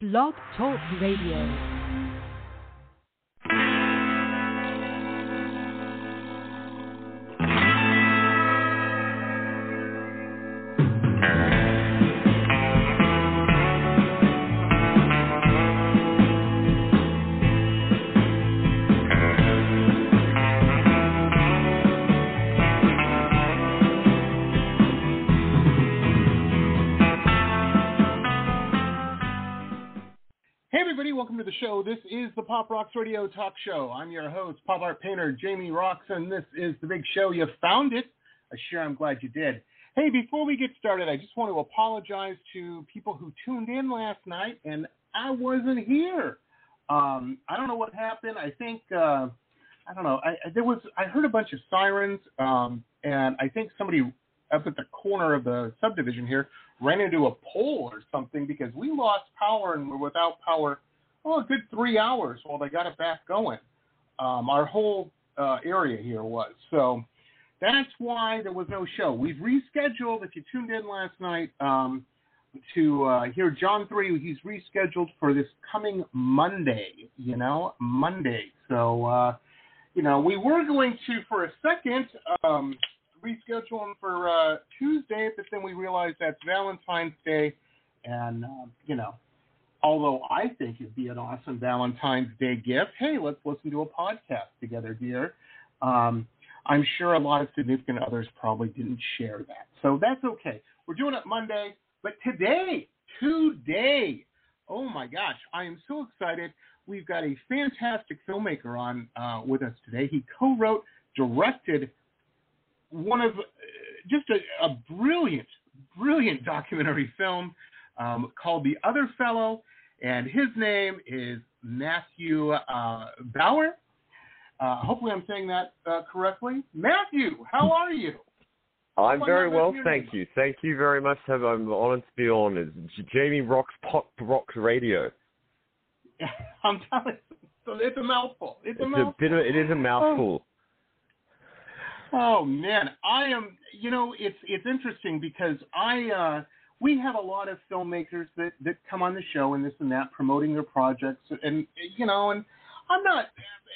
Blog Talk Radio. Welcome to the show. This is the Pop Rocks Radio Talk Show. I'm your host, pop art painter Jamie Roxx, and this is the big show. You found it. I sure I'm glad you did. Hey, before we get started, I just want to apologize to people who tuned in last night and I wasn't here. Um, I don't know what happened. I think uh, I don't know. I, there was I heard a bunch of sirens, um, and I think somebody up at the corner of the subdivision here ran into a pole or something because we lost power and were without power oh a good three hours while they got it back going. Um, our whole uh, area here was so. That's why there was no show. We've rescheduled. If you tuned in last night um, to uh, hear John three, he's rescheduled for this coming Monday. You know, Monday. So uh, you know, we were going to for a second um, reschedule him for uh, Tuesday, but then we realized that's Valentine's Day, and um, you know, although I think it'd be an awesome Valentine's Day gift, hey, let's listen to a podcast together, dear. Um, I'm sure a lot of significant others probably didn't share that, so that's okay. We're doing it Monday, but today, today, oh my gosh, I am so excited. We've got a fantastic filmmaker on uh, with us today. He co-wrote, directed one of uh, just a, a brilliant, brilliant documentary film um, called The Other Fellow, and his name is Matthew uh, Bauer. Uh, hopefully, I'm saying that uh, correctly. Matthew, how are you? I'm very well, thank you. Thank you very much. Have I'm honored to be on J- Jamie Rock's Pop Rock Radio. I'm telling you, it's a mouthful. It's a It's a bit of, it is a mouthful. Oh man, I am. You know, it's it's interesting because I uh, we have a lot of filmmakers that that come on the show and this and that promoting their projects and you know and I'm not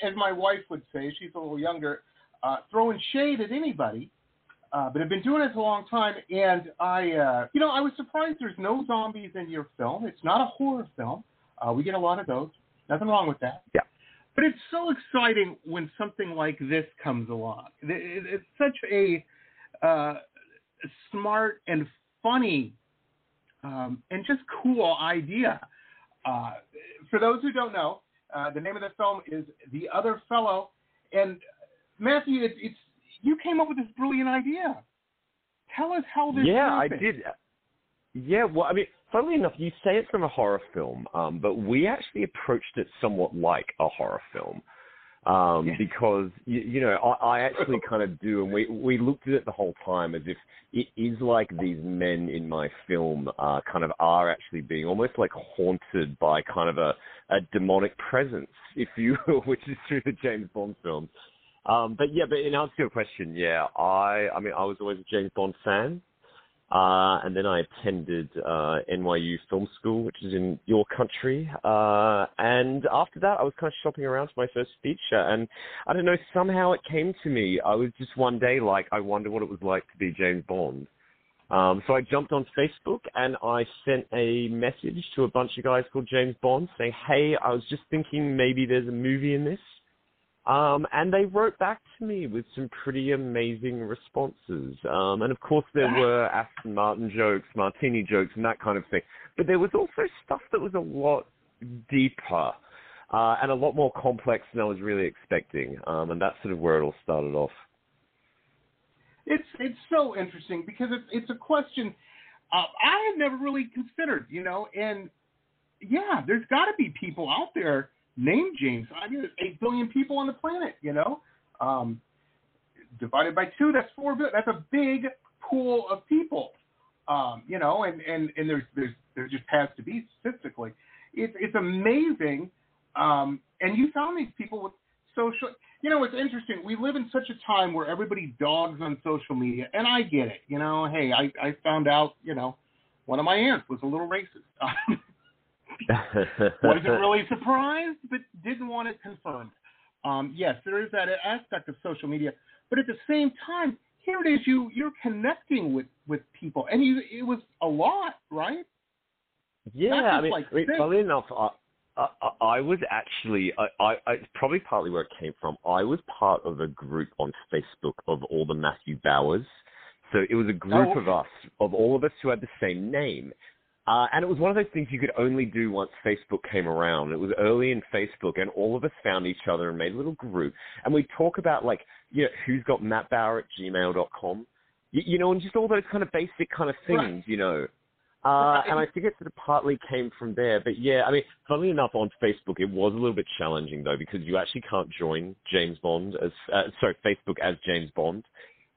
as my wife would say she's a little younger uh, throwing shade at anybody. Uh, but I've been doing it a long time, and I, uh, you know, I was surprised there's no zombies in your film. It's not a horror film. Uh, we get a lot of those. Nothing wrong with that. Yeah. But it's so exciting when something like this comes along. It's such a uh, smart and funny um, and just cool idea. Uh, for those who don't know, uh, the name of the film is The Other Fellow. And Matthew, it's, it's you came up with this brilliant idea. Tell us how this Yeah, I did. Yeah, well, I mean, funnily enough, you say it's from a horror film, um, but we actually approached it somewhat like a horror film. Um, Yeah. because you, you know I, I actually kind of do, and we we looked at it the whole time as if it is like these men in my film uh, kind of are actually being almost like haunted by kind of a, a demonic presence, if you will, which is through the James Bond films. Um, but yeah, but in answer to your question, yeah, I I mean I was always a James Bond fan. Uh, and then I attended uh, NYU Film School, which is in your country. Uh, and after that, I was kind of shopping around for my first feature. And I don't know, somehow it came to me. I was just one day like, I wonder what it was like to be James Bond. Um, so I jumped on Facebook and I sent a message to a bunch of guys called James Bond saying, hey, I was just thinking maybe there's a movie in this. Um, and they wrote back to me with some pretty amazing responses. Um, and of course, there were Aston Martin jokes, Martini jokes, and that kind of thing. But there was also stuff that was a lot deeper uh, and a lot more complex than I was really expecting. Um, and that's sort of where it all started off. It's it's so interesting because it's it's a question uh, I had never really considered, you know, and yeah, there's got to be people out there named James. I mean, there's eight billion people on the planet, you know. Um, divided by two, that's four billion. That's a big pool of people, um, you know, and and and there's there's there just has to be statistically. It's it's amazing, um, and you found these people with social. You know, it's interesting. We live in such a time where everybody dogs on social media, and I get it. You know, hey, I I found out, you know, one of my aunts was a little racist. Wasn't really surprised, but didn't want it confirmed. Um, yes, there is that aspect of social media, but at the same time, here it is. You you're connecting with with people, and you it was a lot, right? Yeah, I mean, like I mean funnily enough, I, I, I was actually, I, I, I, it's probably partly where it came from. I was part of a group on Facebook of all the Matthew Bauers. So it was a group Oh, of us, of all of us who had the same name. Uh, and it was one of those things you could only do once Facebook came around. It was early in Facebook, and all of us found each other and made a little group. And we talk about, like, you know, who's got Matt Bauer at gmail.com, you, you know, and just all those kind of basic kind of things, Right. you know. Uh, and I think it sort of partly came from there. But yeah, I mean, funnily enough, on Facebook, it was a little bit challenging though because you actually can't join James Bond as uh, sorry Facebook as James Bond.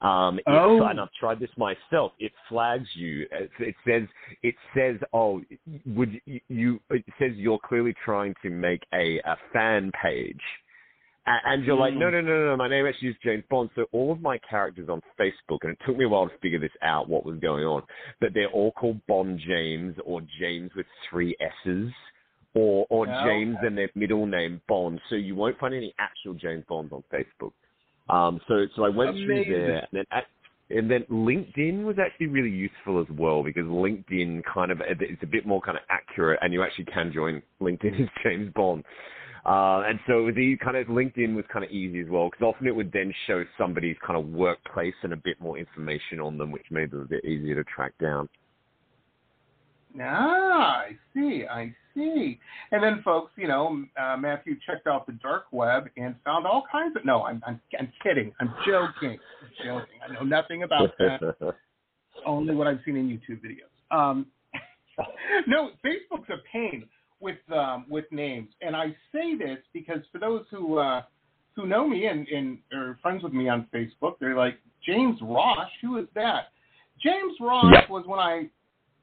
Um, it- Oh. and I've tried this myself. It flags you. It, it says it says oh would you, you it says you're clearly trying to make a, a fan page. And you're like, Mm. no, no, no, no, my name actually is James Bond. So all of my characters on Facebook, and it took me a while to figure this out, what was going on, but they're all called Bond James or James with three S's or or Oh, James okay. and their middle name Bond. So you won't find any actual James Bonds on Facebook. Um, so so I went Amazing. through there, and then at, and then LinkedIn was actually really useful as well because LinkedIn kind of it's a bit more kind of accurate, and you actually can join LinkedIn as James Bond. Uh, and so the kind of LinkedIn was kind of easy as well because often it would then show somebody's kind of workplace and a bit more information on them, which made them a bit easier to track down. Ah, I see, I see. And then, folks, you know, uh, Matthew checked out the dark web and found all kinds of. No, I'm, I'm, I'm kidding. I'm joking. I'm joking. I know nothing about that. Only what I've seen in YouTube videos. Um, no, Facebook's a pain with um, with names, and I say this because for those who uh, who know me and, and are friends with me on Facebook, they're like James Ross. Who is that? James Ross was when I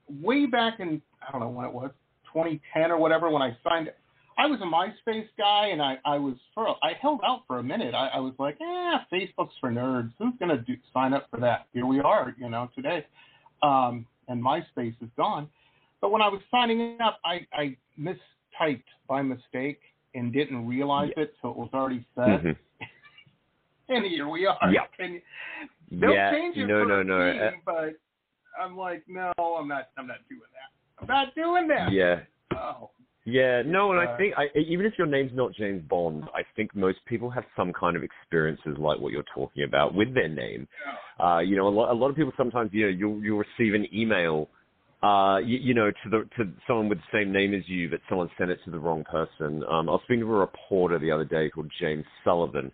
way back in I don't know when it was 2010 or whatever when I signed. I was a MySpace guy, and I I was for I held out for a minute. I, I was like, eh, Facebook's for nerds. Who's gonna do, sign up for that? Here we are, you know, today. Um, and MySpace is gone. But when I was signing up, I, I mistyped by mistake and didn't realize it, so it was already set. Mhm. And here we are. Yeah. And they'll yeah, change it no, for no, no. Uh, but I'm like, no, I'm not. I'm not doing that. I'm not doing that. yeah. Oh. Yeah, no, and I Uh, think I, even if your name's not James Bond, I think most people have some kind of experiences like what you're talking about with their name. Uh, you know, a lot, a lot of people sometimes, you know, you'll you'll receive an email, uh, you, you know, to the to someone with the same name as you, but someone sent it to the wrong person. Um, I was speaking to a reporter the other day called James Sullivan,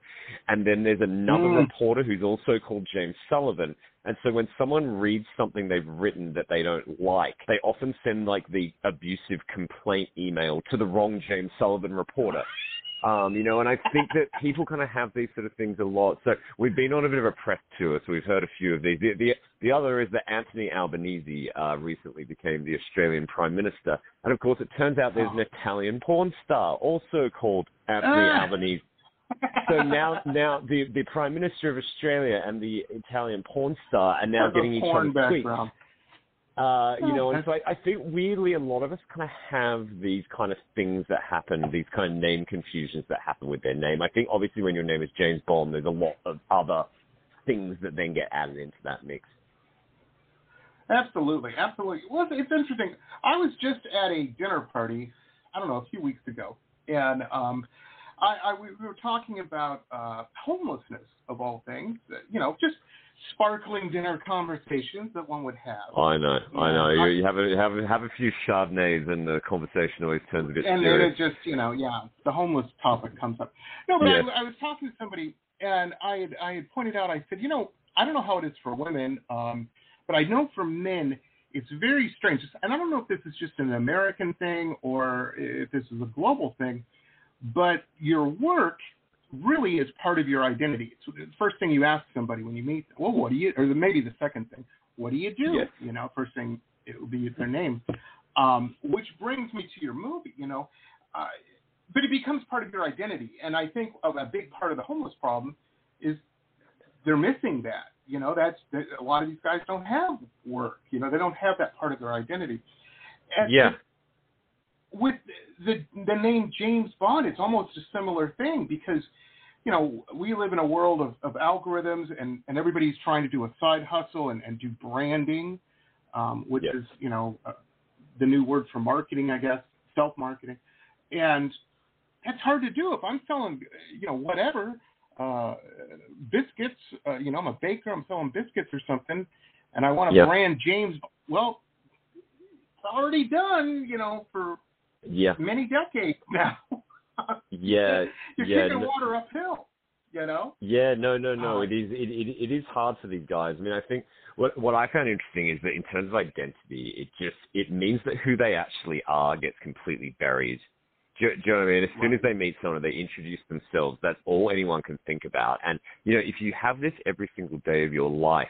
and then there's another Mm. reporter who's also called James Sullivan. And so when someone reads something they've written that they don't like, they often send like the abusive complaint email to the wrong James Sullivan reporter. Um, you know, and I think that people kind of have these sort of things a lot. So we've been on a bit of a press tour, so we've heard a few of these. The the, the other is that Anthony Albanese uh, recently became the Australian Prime Minister, and of course, it turns out there's an Italian porn star also called Anthony Ah. Albanese. So now, now the the Prime Minister of Australia and the Italian porn star are now getting each other's tweets. Uh, you know, and so I, I think weirdly a lot of us kind of have these kind of things that happen, these kind of name confusions that happen with their name. I think obviously when your name is James Bond, there's a lot of other things that then get added into that mix. Absolutely, absolutely. Well, it's- it's interesting. I was just at a dinner party, I don't know, a few weeks ago, and um, I, I we we were talking about uh, homelessness of all things. You know, just sparkling dinner conversations that one would have. I know, I know. Yeah. You, you have a have a, have a few chardonnays, and the conversation always turns a bit and then it just, you know, yeah, the homeless topic comes up. No, but Yes. I, I was talking to somebody, and I had I had pointed out. I said, you know, I don't know how it is for women, um, but I know for men, it's very strange. And I don't know if this is just an American thing or if this is a global thing, but your work really is part of your identity. It's the first thing you ask somebody when you meet. Them. Well, what do you? Or maybe the second thing. What do you do? Yes. You know, first thing it would be their name. Um, which brings me to your movie. You know, uh, but it becomes part of your identity. And I think a a big part of the homeless problem is they're missing that. You know, that's that a lot of these guys don't have work. You know, they don't have that part of their identity. And Yeah. With the the name James Bond, it's almost a similar thing because you know we live in a world of, of algorithms and, and everybody's trying to do a side hustle and, and do branding, um, which Yes. is you know uh, the new word for marketing, I guess, self marketing, and that's hard to do if I'm selling you know whatever uh, biscuits. Uh, you know, I'm a baker. I'm selling biscuits or something, and I want to Yeah. brand James. Well, it's already done. You know, for Yeah, many decades now. yeah, You're yeah. taking no- water uphill. You know. Yeah, no, no, no. Uh, it is it, it it is hard for these guys. I mean, I think what what I found interesting is that in terms of identity, it just it means that who they actually are gets completely buried. Do, you- do you know what I mean? As soon as they meet someone, they introduce themselves. That's all anyone can think about. And you know, if you have this every single day of your life,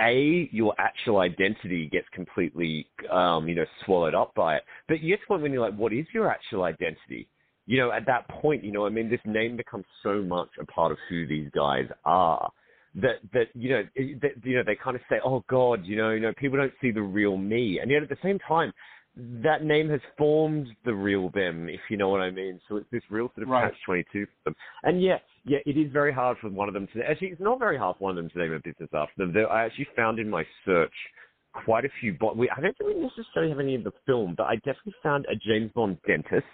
a your actual identity gets completely um, you know swallowed up by it. But you get to the point when you're like, what is your actual identity? you know, at that point, you know, I mean, this name becomes so much a part of who these guys are that that you know, that, you know, they kind of say, "Oh God," you know, you know, people don't see the real me, and yet at the same time, that name has formed the real them, if you know what I mean. So it's this real sort of Right. catch twenty two for them. And yeah, yeah, it is very hard for one of them to actually. It's not very hard for one of them to name a business after them. Though I actually found in my search quite a few. Bond, we, I don't think we necessarily have any in the film, but I definitely found a James Bond dentist.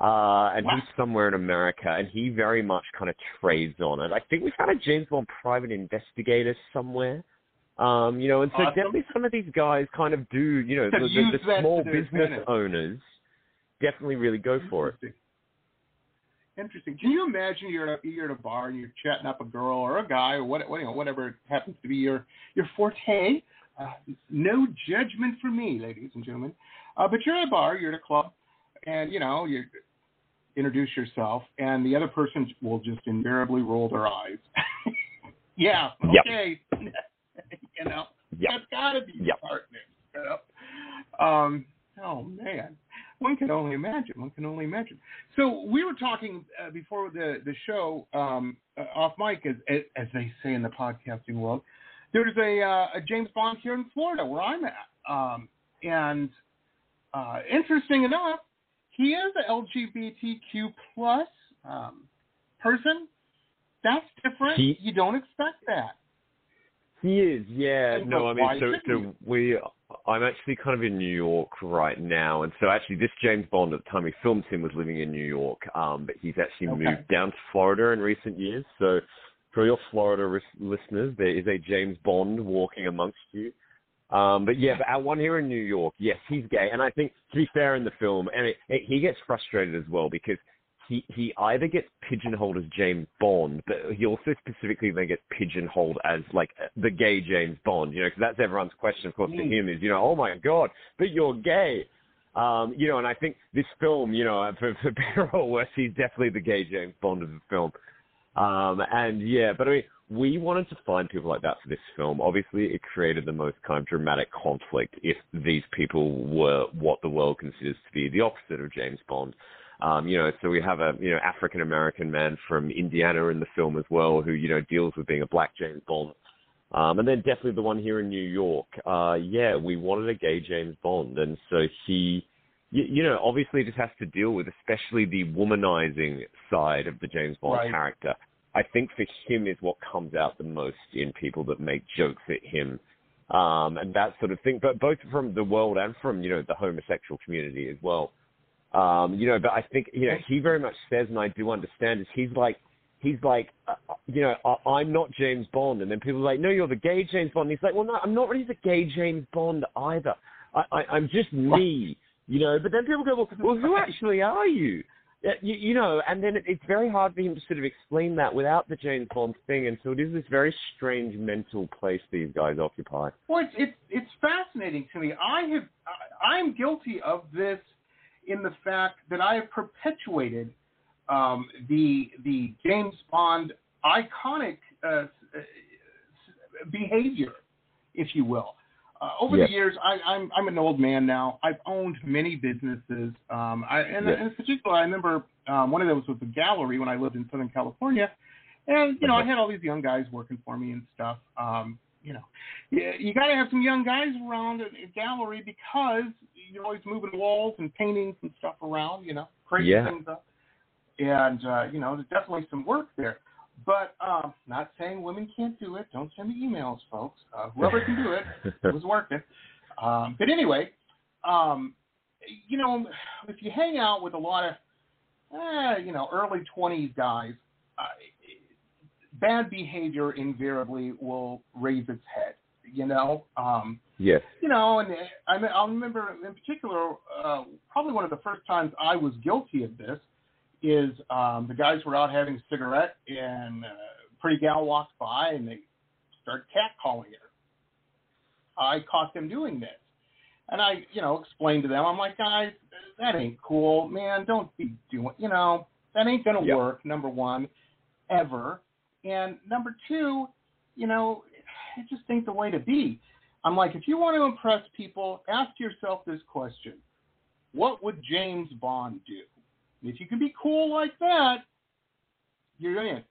Uh, and Wow. he's somewhere in America, and he very much kind of trades on it. I think we found a James Bond private investigator somewhere. Um, you know, and so Awesome. definitely some of these guys kind of do, you know, Have the, the, the small business advantage. owners definitely really go for it. Interesting. Interesting. Can you imagine you're at a, you're at a bar and you're chatting up a girl or a guy or what, what you know, whatever happens to be your your forte. Uh, no judgment from me, ladies and gentlemen. Uh, but you're at a bar, you're at a club, and you know you introduce yourself, and the other person will just invariably roll their eyes. yeah. Yep. You know. Yep. That's got to be Yep. partner. You know? Um. Oh man, one can only imagine. One can only imagine. So we were talking uh, before the the show um, uh, off mic, as, as they say in the podcasting world. There's a uh, a James Bond here in Florida where I'm at, um, and uh, interesting enough, he is a LGBTQ plus um, person. That's different. He- you don't expect that. He is, yeah. And No, I mean, so so we. I'm actually kind of in New York right now, and so actually, this James Bond at the time he filmed him was living in New York, um, but he's actually Okay. moved down to Florida in recent years. So, for your Florida ris- listeners, there is a James Bond walking amongst you. Um, but yeah, but our one here in New York, yes, he's gay, and I think to be fair in the film, and it, it, he gets frustrated as well because he he either gets pigeonholed as James Bond, but he also specifically then gets pigeonholed as like the gay James Bond, you know, because that's everyone's question, of course, to Mm. him is, you know, oh my god, but you're gay. Um, you know, and I think this film, you know, for, for better or worse, he's definitely the gay James Bond of the film. Um, and yeah, but I mean, we wanted to find people like that for this film. Obviously, it created the most kind of dramatic conflict if these people were what the world considers to be the opposite of James Bond. Um, you know, so we have a you know African American man from Indiana in the film as well, who you know deals with being a black James Bond. Um, and then definitely the one here in New York. Uh, yeah, we wanted a gay James Bond, and so he, you, you know, obviously just has to deal with, especially the womanizing side of the James Bond Right. character. I think for him is what comes out the most in people that make jokes at him, um, and that sort of thing. But both from the world and from you know the homosexual community as well. Um, you know, but I think you know he very much says, and I do understand, is he's like he's like, uh, you know, I, I'm not James Bond, and then people are like, no, you're the gay James Bond. And he's like, well, no, I'm not really the gay James Bond either. I, I, I'm just me, you know. But then people go, well, well who actually are you? Uh, You, you know, and then it, it's very hard for him to sort of explain that without the James Bond thing, and so it is this very strange mental place these guys occupy. Well, it's it's, it's fascinating to me. I have I, I'm guilty of this in the fact that I have perpetuated um, the the James Bond iconic uh, uh, behavior, if you will. Uh, over Yeah. the years, I, I'm I'm an old man now. I've owned many businesses, um, I, and Yeah. in particular, I remember um, one of those was a gallery when I lived in Southern California, and you know I Uh-huh. had all these young guys working for me and stuff. Um, you know, you, you got to have some young guys around at a gallery because you're always moving walls and paintings and stuff around, you know, crazy Yeah. things up. And uh, you know, there's definitely some work there. But um, not saying women can't do it. Don't send me emails, folks. Uh, whoever can do it, it was working. Um, but anyway, um, you know, if you hang out with a lot of, eh, you know, early 20s guys, uh, bad behavior invariably will raise its head. You know, um, yes. you know, and I mean, I'll remember in particular, uh, probably one of the first times I was guilty of this is um, the guys were out having a cigarette, and uh, a pretty gal walks by, and they start catcalling her. I caught them doing this, and I, you know, explained to them, I'm like, guys, that ain't cool, man. Don't be doing, you know, that ain't gonna Yep. work. Number one, ever, and number two, you know, it just ain't the way to be. I'm like, if you want to impress people, ask yourself this question: What would James Bond do? If you can be cool like that, you're in.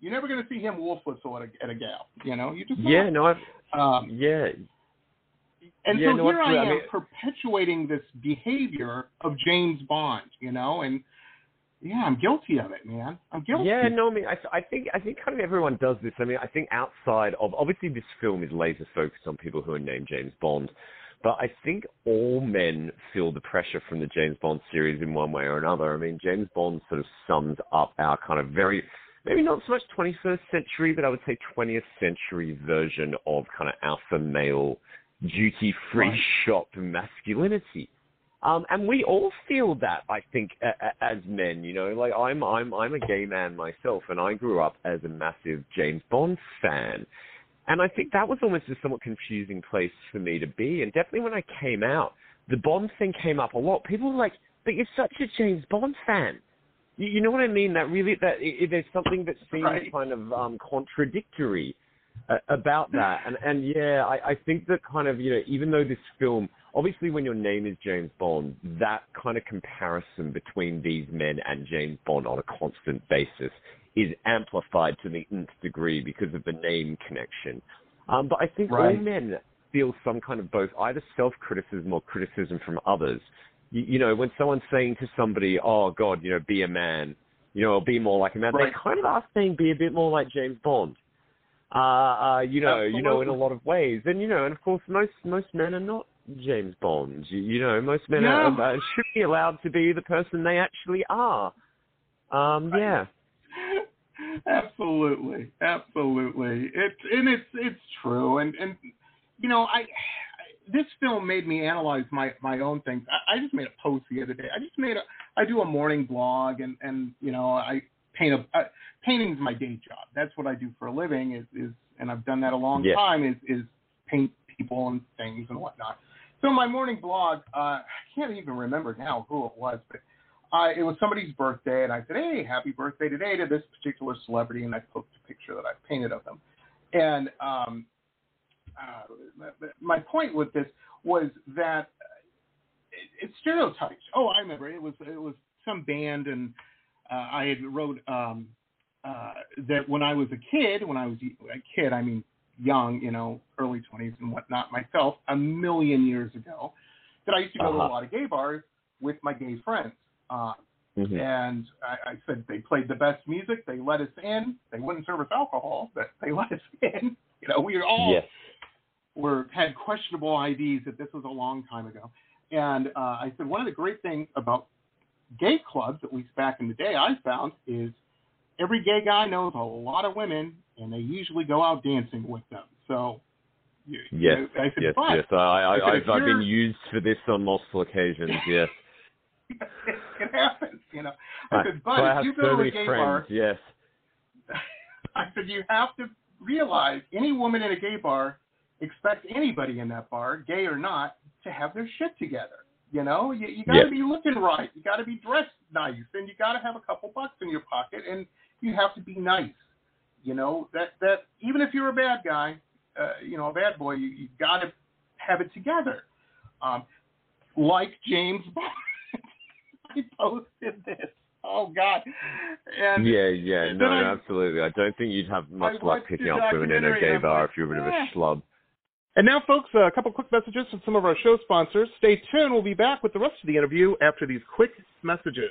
You're never going to see him wolf whistle at a, at a gal. You know, you just Yeah, no, Um, yeah, and Yeah, so no, here I absolutely. am mean- perpetuating this behavior of James Bond. You know, and yeah, I'm guilty of it, man. I'm guilty. Yeah, no, I mean, I, I think I think kind of everyone does this. I mean, I think outside of obviously this film is laser focused on people who are named James Bond, but I think all men feel the pressure from the James Bond series in one way or another. I mean, James Bond sort of sums up our kind of very maybe not so much 21st century, but I would say 20th century version of kind of alpha male duty free Right. shop masculinity. Um, and we all feel that, I think, a, a, as men. You know, like I'm, I'm, I'm a gay man myself, and I grew up as a massive James Bond fan. And I think that was almost a somewhat confusing place for me to be. And definitely when I came out, the Bond thing came up a lot. People were like, "But you're such a James Bond fan." You, you know what I mean? That really, that there's something that seems Right. kind of um, contradictory uh, about that. And and yeah, I, I think that kind of you know, even though this film, obviously, when your name is James Bond, that kind of comparison between these men and James Bond on a constant basis is amplified to the nth degree because of the name connection. Um, but I think all men feel some kind of both either self-criticism or criticism from others. You, you know, when someone's saying to somebody, "Oh God, you know, be a man," you know, or be more like a man, Right. they kind of are saying, "Be a bit more like James Bond." Uh, uh, you know, you know, in a lot of ways, and you know, and of course, most most men are not James Bond. You, you know, most men No. are, uh, should be allowed to be the person they actually are. Um, yeah. absolutely, absolutely. It's and it's it's true, and and you know, I this film made me analyze my my own things. I, I just made a post the other day. I just made a I do a morning blog, and and you know, I paint a uh, painting's my day job. That's what I do for a living. Is is and I've done that a long Yeah. time. Is is paint people and things and whatnot. So my morning blog, uh, I can't even remember now who it was, but I, it was somebody's birthday, and I said, "Hey, happy birthday today to this particular celebrity," and I posted a picture that I painted of them. And um, uh, my point with this was that it, it's stereotypes. Oh, I remember it was it was some band, and uh, I had wrote um, uh, that when I was a kid, when I was a kid, I mean young, you know, early twenties and whatnot, myself, a million years ago, that I used to go to a Uh-huh. lot of gay bars with my gay friends. Uh, Mhm. and I, I said they played the best music. They let us in. They wouldn't serve us alcohol, but they let us in. You know, we were all Yes. were had questionable IDs. That this was a long time ago. And uh, I said one of the great things about gay clubs, at least back in the day, I found is every gay guy knows a lot of women, and they usually go out dancing with them. So, you, you Yes, know, I said, yes, but yes. I, I, I said, I've, I've been used for this on multiple occasions. Yes. it happens. You know, I said, but So I if have you so go to a gay friends. bar, Yes. I said you have to realize any woman in a gay bar expects anybody in that bar, gay or not, to have their shit together. You know, you, you got to be looking right. You got to be dressed nice, and you got to have a couple bucks in your pocket, and you have to be nice. You know that that even if you're a bad guy, uh, you know, a bad boy, you, you got to have it together. Um, like James Bond. I posted this. oh God. And yeah, yeah, no, I, absolutely. I don't think you'd have much I luck picking up women in a gay bar if you're a bit of a schlub. And now, folks, a couple quick messages from some of our show sponsors. Stay tuned. We'll be back with the rest of the interview after these quick messages.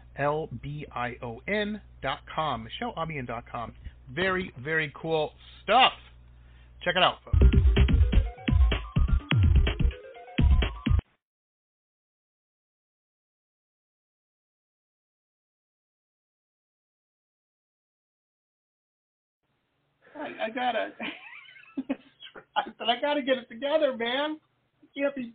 L B I O N dot com. MicheleAlbion dot com. Very, very cool stuff. Check it out, folks. I, I gotta, but I gotta get it together, man. I can't be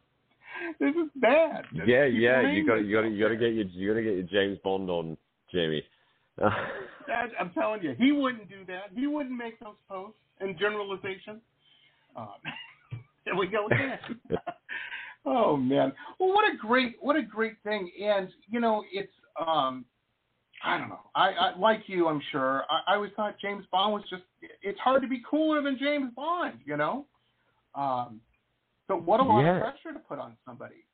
this is bad. This yeah, yeah, you got you got you got to get your you got to get your James Bond on, Jamie. Dad, I'm telling you, he wouldn't do that. He wouldn't make those posts and generalization. Um, there we go again. oh man. Well, what a great what a great thing. And you know, it's um, I don't know. I, I like you, I'm sure. I, I always thought James Bond was just. It's hard to be cooler than James Bond, you know. Um, but what a lot yeah. of pressure to put on somebody.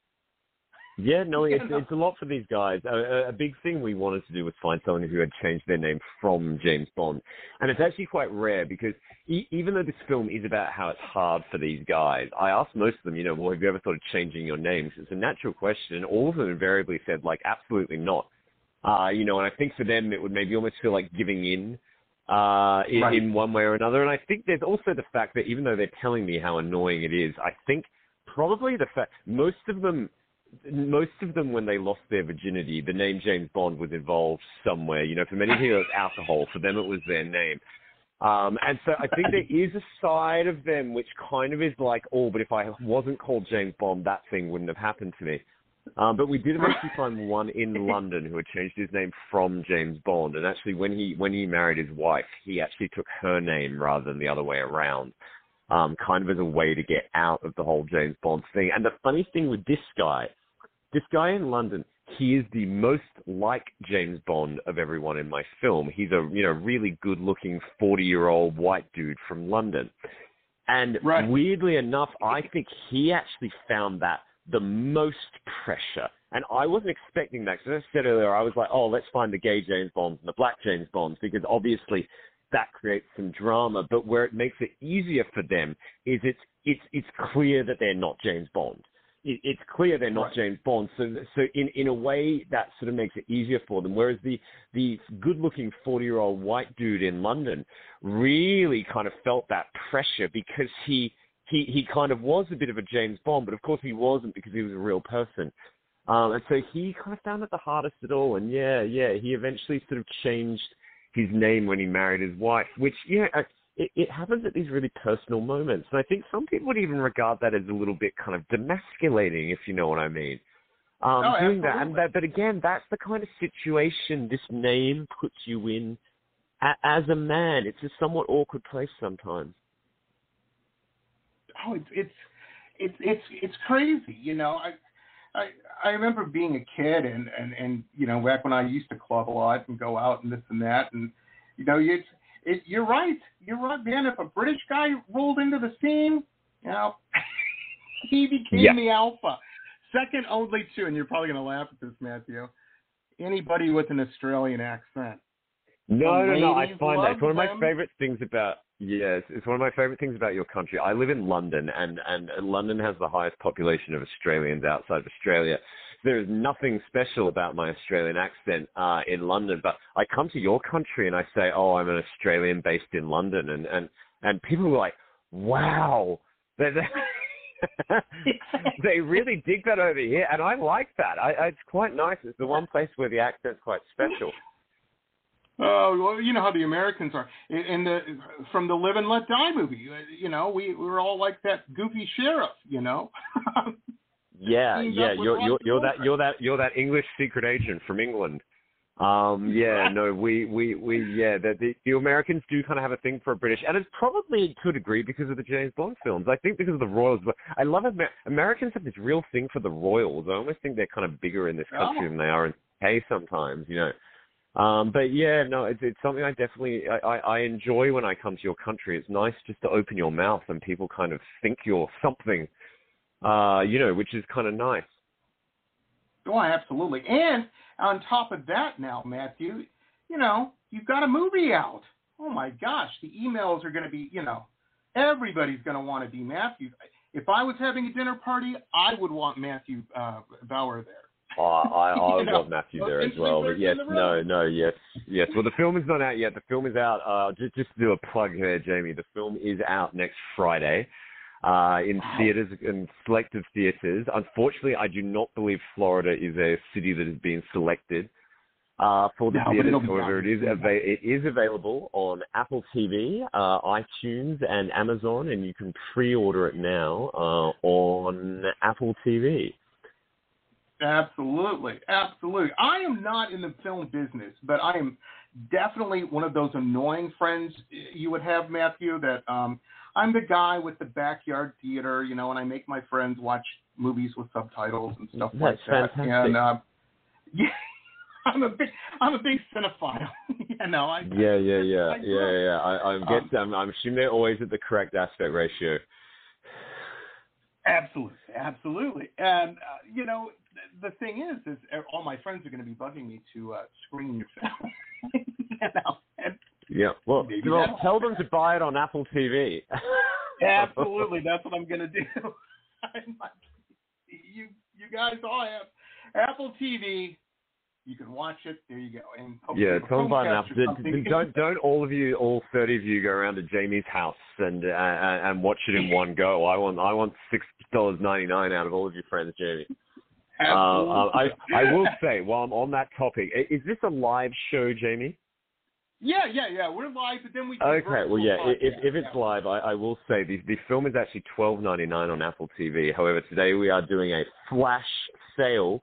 Yeah, no, it's, it's a lot for these guys. A, a, big thing we wanted to do was find someone who had changed their name from James Bond. And it's actually quite rare because e- even though this film is about how it's hard for these guys, I asked most of them, you know, well, have you ever thought of changing your names? It's a natural question. And all of them invariably said, like, absolutely not. Uh, you know, and I think for them it would maybe almost feel like giving in uh, in, right. in one way or another. And I think there's also the fact that even though they're telling me how annoying it is, I think probably the fact most of them most of them when they lost their virginity the name james bond was involved somewhere you know for many people it's alcohol for them it was their name um, and so I think there is a side of them which kind of is like, oh, but if I wasn't called James Bond, that thing wouldn't have happened to me. Um, but we did eventually find one in London who had changed his name from James Bond, and actually when he when he married his wife, he actually took her name rather than the other way around, um, kind of as a way to get out of the whole James Bond thing. And the funny thing with this guy, this guy in London, he is the most like James Bond of everyone in my film. He's a you know really good looking forty year old white dude from London. And Right. weirdly enough, I think he actually found that the most pressure. And I wasn't expecting that because as I said earlier, I was like, oh, let's find the gay James Bonds and the black James Bonds because obviously that creates some drama. But where it makes it easier for them is it's it's it's clear that they're not James Bond. It, it's clear they're not Right. James Bond. So so in in a way that sort of makes it easier for them. Whereas the the good looking forty year old white dude in London really kind of felt that pressure because he he he kind of was a bit of a James Bond, but of course he wasn't because he was a real person. Um, and so he kind of found it the hardest at all. And yeah, yeah, he eventually sort of changed his name when he married his wife, which yeah, uh, it, it happens at these really personal moments. And I think some people would even regard that as a little bit kind of demasculating, if you know what I mean. Um, Oh, doing that, and that, but again, that's the kind of situation this name puts you in a, as a man. It's a somewhat awkward place sometimes. Oh, it's it's it's it's it's crazy. You know, I I I remember being a kid and and and you know back when I used to club a lot and go out and this and that and you know it's it, you're right. You're right, man. If a British guy rolled into the scene, you know, he became Yeah. the alpha. Second only to, and you're probably going to laugh at this, Matthew. Anybody with an Australian accent. No, no, no. I find that it's one of my favorite things about yes, it's one of my favorite things about your country. I live in London, and and London has the highest population of Australians outside of Australia. There is nothing special about my Australian accent uh, in London, but I come to your country and I say, "Oh, I'm an Australian based in London," and and and people were like, "Wow." They're- they really dig that over here, and I like that. I, it's quite nice. It's the one place where the accent's quite special. Oh well, you know how the Americans are. In the from the Live and Let Die movie, you know, we we were all like that goofy sheriff, you know. Yeah, yeah, you're you're you're that you're that you're that English secret agent from England. Um, yeah, no, we we we yeah, the, the the Americans do kind of have a thing for British, and it's probably to a degree because of the James Bond films. I think because of the Royals, but I love Amer- Americans have this real thing for the Royals. I almost think they're kind of bigger in this country Oh. than they are in UK sometimes, you know. Um, but yeah, no, it's it's something I definitely I, I, I enjoy when I come to your country. It's nice just to open your mouth and people kind of think you're something, uh, you know, which is kind of nice. oh, absolutely. And on top of that, now Matthew, you know, you've got a movie out. Oh my gosh, the emails are going to be, you know, everybody's going to want to be Matthew. If I was having a dinner party, I would want Matthew uh, Bauer there. Oh, I, I You love Matthew there as well. But yes, no, no, yes, yes. Well, the film is not out yet. The film is out. Uh, just, just to do a plug here, Jamie. The film is out next Friday uh, in theaters and selected theaters. Unfortunately, I do not believe Florida is a city that has been selected uh, for the No, theaters. However, it is it is available on Apple TV, uh, iTunes, and Amazon, and you can pre-order it now uh, on Apple TV. Absolutely, absolutely. I am not in the film business, but I am definitely one of those annoying friends you would have, Matthew. That um, I'm the guy with the backyard theater, you know, and I make my friends watch movies with subtitles and stuff like That's that. fantastic. And uh, yeah, I'm a big, I'm a big cinephile. you know, I Yeah, yeah, yeah, I yeah, grew yeah. I, I'm Um, I'm, I'm assuming they're always at the correct aspect ratio. Absolutely, absolutely. And uh, you know, the thing is, is all my friends are going to be bugging me to uh, screen your film. you know, and Yeah. Well, tell them to buy it on Apple TV. Absolutely, that's what I'm gonna do. Like, you you guys all have Apple TV. You can watch it. There you go. And Yeah, tell them buy an Apple. Don't don't all of you, all thirty of you, go around to Jamie's house and uh, and and watch it in one go. I want I want six dollars ninety nine out of all of your friends, Jamie. Uh, uh, I I will say while I'm on that topic, is this a live show, Jamie? Yeah, yeah, yeah. We're live, but then we. Okay, well, yeah. i- If if it's Yeah. live, I, I will say the the film is actually twelve ninety nine on Apple TV. However, today we are doing a flash sale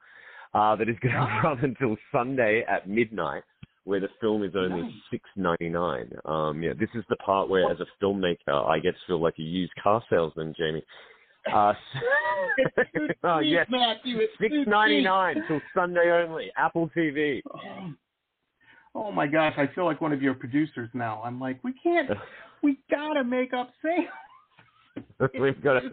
uh, that is going to run until Sunday at midnight, where the film is only Nice. six ninety nine. Um, yeah, this is the part where, as a filmmaker, I get to feel like a used car salesman, Jamie. Uh, oh, yes, six ninety nine till Sunday only. Apple TV. Oh, oh my gosh, I feel like one of your producers now. I'm like, we can't. We gotta make up sales. We've got to.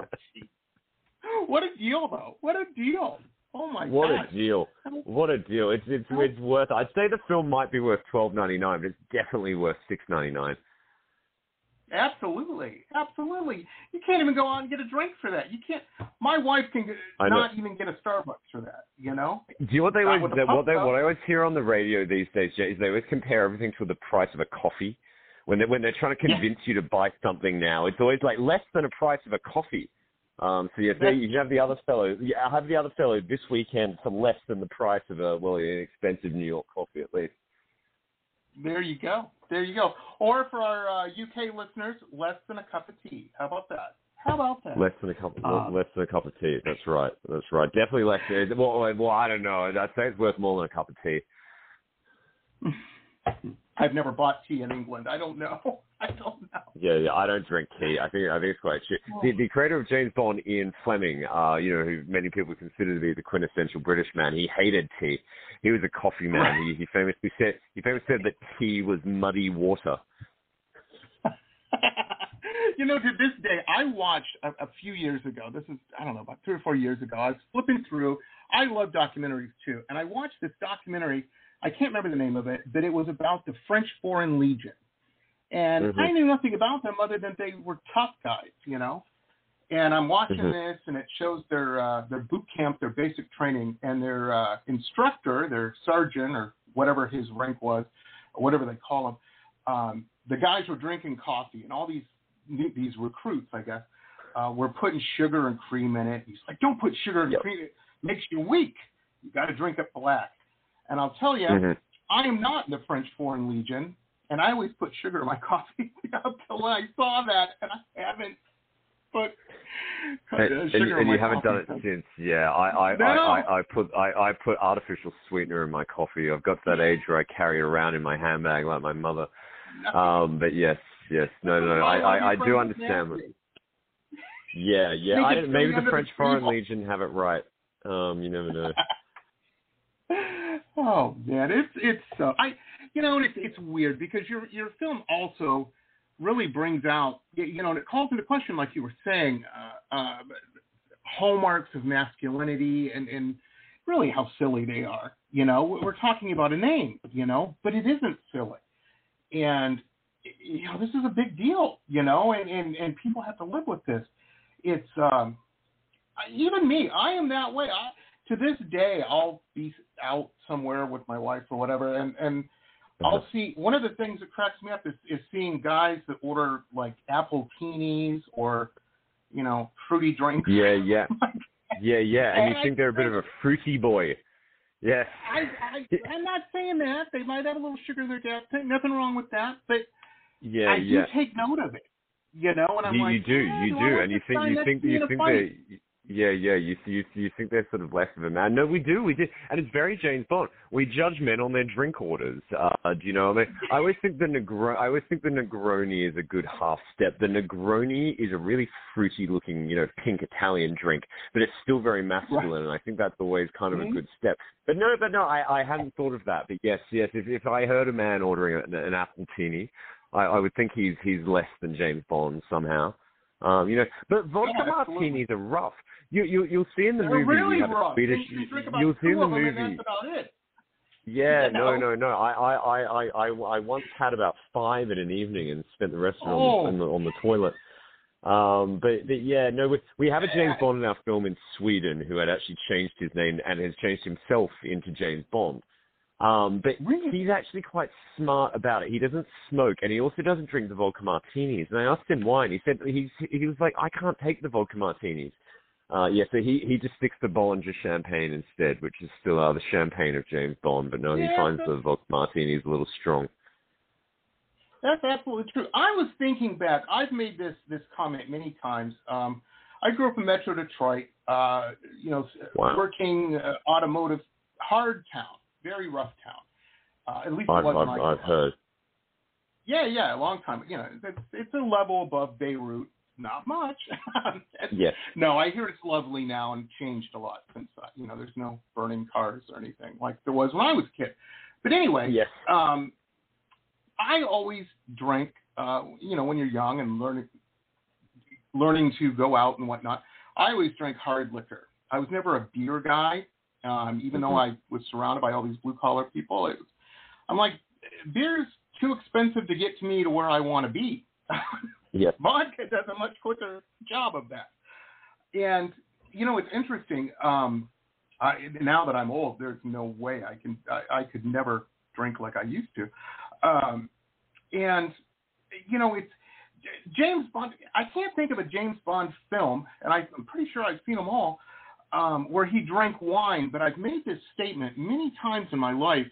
What a deal, though. What a deal. Oh my gosh. what gosh. a deal. What a deal! It's it's it's worth. I'd say the film might be worth twelve ninety nine, but it's definitely worth six ninety nine. Absolutely, absolutely. You can't even go out and get a drink for that. You can't. My wife can not even get a Starbucks for that. You know. Do you know what they always the what they what I always hear on the radio these days Jay, is they always compare everything to the price of a coffee. When they when they're trying to Yeah. convince you to buy something now, it's always like less than a price of a coffee. Um, so yeah, you can have the other fellow. Yeah, have the other fellow this weekend for less than the price of a well, an expensive New York coffee at least. There you go. There you go. Or for our uh, UK listeners, less than a cup of tea. How about that? How about that? Less than a cup, Uh, less than a cup of tea. That's right. That's right. Definitely less. Than, Well, well, I don't know. I'd say it's worth more than a cup of tea. I've never bought tea in England. I don't know. I don't know. Yeah, yeah, I don't drink tea. I think I think it's quite shit. The, the creator of James Bond, Ian Fleming, uh, you know, who many people consider to be the quintessential British man, he hated tea. He was a coffee man. He, he famously said he famously said that tea was muddy water. you know, to this day, I watched a, a few years ago. This is I don't know about three or four years ago. I was flipping through. I love documentaries too, and I watched this documentary. I can't remember the name of it, but it was about the French Foreign Legion, and Mhm. I knew nothing about them other than they were tough guys, you know. And I'm watching Mhm. this, and it shows their uh, their boot camp, their basic training, and their uh, instructor, their sergeant or whatever his rank was, or whatever they call him. Um, the guys were drinking coffee, and all these these recruits, I guess, uh, were putting sugar and cream in it. He's like, "Don't put sugar and Yep. cream; it makes you weak. You got to drink it black." And I'll tell you, Mhm. I am not in the French Foreign Legion, and I always put sugar in my coffee up till when I saw that, and I haven't put uh, And, sugar and, and you haven't done it since. Yeah, I I, No. I, I, I put I, I put artificial sweetener in my coffee. I've got to that age where I carry it around in my handbag like my mother. Um, but yes, yes, no, no, no. I, I, I do understand. that- Yeah, yeah. I maybe the French Foreign. Legion have it right. Um, you never know. oh man, it's it's uh, I you know and it's it's weird because your your film also really brings out you know and it calls into question like you were saying uh, uh, hallmarks of masculinity and and really how silly they are. You know, we're talking about a name, you know, but it isn't silly, and you know this is a big deal, you know, and and and people have to live with this. It's um even me, I am that way. I, to this day, I'll be out somewhere with my wife or whatever, and and I'll see. One of the things that cracks me up is is seeing guys that order like apple teenies or you know fruity drinks. Yeah, yeah, yeah, yeah. And you I- think they're a bit of a fruity boy. Yeah. I, I I'm not saying that they might have a little sugar in their tank. Nothing wrong with that, but Yeah, I yeah. do take note of it. You know, and I'm you, like, you do, "Eh, you do, and you think you think you think fight." they, yeah, yeah, you you you think they're sort of less of a man. No, we do, we do, and it's very James Bond. We judge men on their drink orders. Uh, do you know? what I mean, I always think the Negro, I always think the Negroni is a good half step. The Negroni is a really fruity looking, you know, pink Italian drink, but it's still very masculine, and I think that's always kind of Mhm. a good step. But no, but no, I I hadn't thought of that. But yes, yes, if if I heard a man ordering an, an apple teeny. I, I would think he's he's less than James Bond somehow. Um, you know, but vodka Yeah, martinis are rough. You you you'll see in the They're movie really you rough. Swedish. You, you drink about You'll see in the of them, and movie. that's about it. Yeah, You no, know? no, no. I, I, I, I, I, I once had about five in an evening and spent the rest of it Oh. on, the, on the on the toilet. Um, but, but yeah, no, we, we have a James Bond in our film in Sweden who had actually changed his name and has changed himself into James Bond. Um, but Really? he's actually quite smart about it. He doesn't smoke, and he also doesn't drink the vodka martinis. And I asked him why, and he said he's he was like, I can't take the vodka martinis. Uh, yeah, so he he just sticks to Bollinger champagne instead, which is still uh, the champagne of James Bond. But no, he Yeah, finds the vodka martinis a little strong. That's absolutely true. I was thinking back. I've made this this comment many times. Um, I grew up in Metro Detroit, Uh, you know, Wow. working uh, automotive, hard town, very rough town. Uh, at least it I've, was I've, I've heard. Yeah, yeah, a long time. You know, it's, it's a level above Beirut. Not much. Yes. No, I hear it's lovely now and changed a lot since uh, you know there's no burning cars or anything like there was when I was a kid. But anyway, Yes. um, I always drank. Uh, you know, when you're young and learning learning to go out and whatnot, I always drank hard liquor. I was never a beer guy, um, even though I was surrounded by all these blue collar people. It was, I'm like, beer's too expensive to get to me to where I want to be. Yes. vodka does a much quicker job of that. And you know, it's interesting. Um, I, now that I'm old, there's no way I can. I, I could never drink like I used to. Um, and you know, it's James Bond. I can't think of a James Bond film, and I, I'm pretty sure I've seen them all, um, where he drank wine. But I've made this statement many times in my life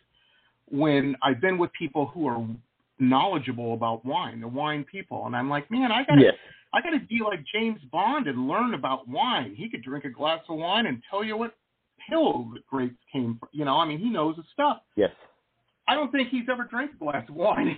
when I've been with people who are knowledgeable about wine, the wine people, and I'm like, man, I gotta, Yes. I gotta be like James Bond and learn about wine. He could drink a glass of wine and tell you what hill the grapes came from. You know, I mean, he knows his stuff. Yes. I don't think he's ever drank a glass of wine,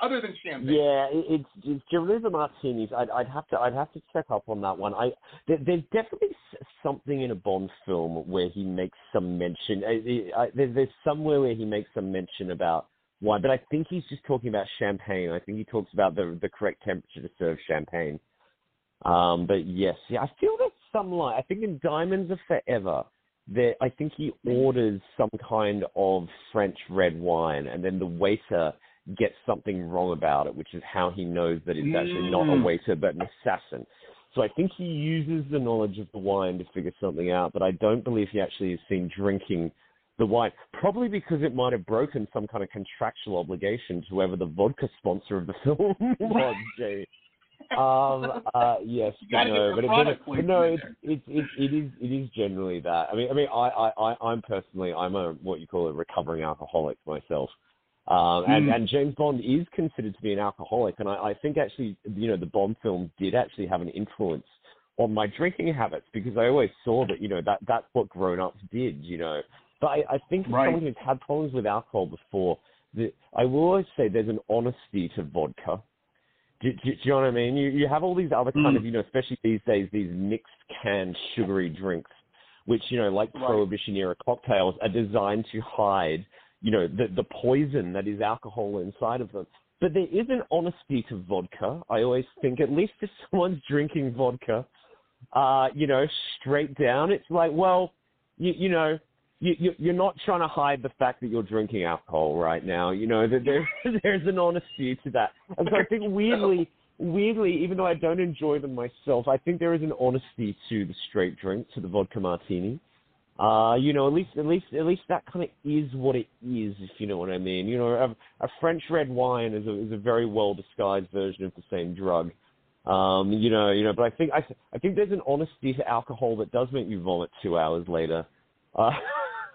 other than champagne. Yeah, it- it's, it's the martinis. I'd, I'd have to I'd have to check up on that one. I there, there's definitely something in a Bond film where he makes some mention. I, I, there's, there's somewhere where he makes some mention about wine, but I think he's just talking about champagne. I think he talks about the the correct temperature to serve champagne. Um, but yes, yeah, I feel there's some line. I think in Diamonds Are Forever, there I think he orders some kind of French red wine, and then the waiter gets something wrong about it, which is how he knows that it's actually not a Mm. waiter but an assassin. So I think he uses the knowledge of the wine to figure something out, but I don't believe he actually is seen drinking the wine. Probably because it might have broken some kind of contractual obligation to whoever the vodka sponsor of the film was, Jay. Um, uh, yes, You but gotta get no, but, it, but, product it, but no, placement it's, it's, it, it is it is generally that. I mean, I mean, I, I, I, I'm personally, I'm a what you call a recovering alcoholic myself. Um, and, Mm. and James Bond is considered to be an alcoholic, and I, I think actually, you know, the Bond film did actually have an influence on my drinking habits because I always saw that, you know, that that's what grown-ups did, you know. But I, I think Right. someone who's had problems with alcohol before, the, I will always say there's an honesty to vodka. Do, do, do you know what I mean? You you have all these other kind Mm. of, you know, especially these days, these mixed canned sugary drinks, which, you know, like Right. prohibition era cocktails, are designed to hide you know, the, the poison that is alcohol inside of them. But there is an honesty to vodka. I always think, at least if someone's drinking vodka, uh, you know, straight down, it's like, well, you, you know, you, you, you're not trying to hide the fact that you're drinking alcohol right now. You know, that there, there's an honesty to that. And so I think weirdly, weirdly, even though I don't enjoy them myself, I think there is an honesty to the straight drink, to the vodka martini. Uh, you know, at least, at least, at least that kind of is what it is, if you know what I mean. You know, a, a French red wine is a is a very well disguised version of the same drug. Um, you know, you know, but I think I, I think there's an honesty to alcohol that does make you vomit two hours later. Uh,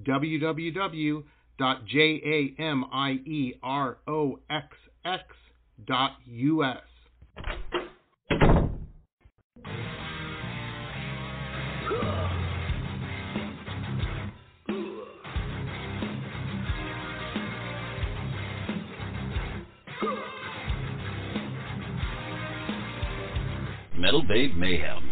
www.jamieroxx.us. Metal Babe Mayhem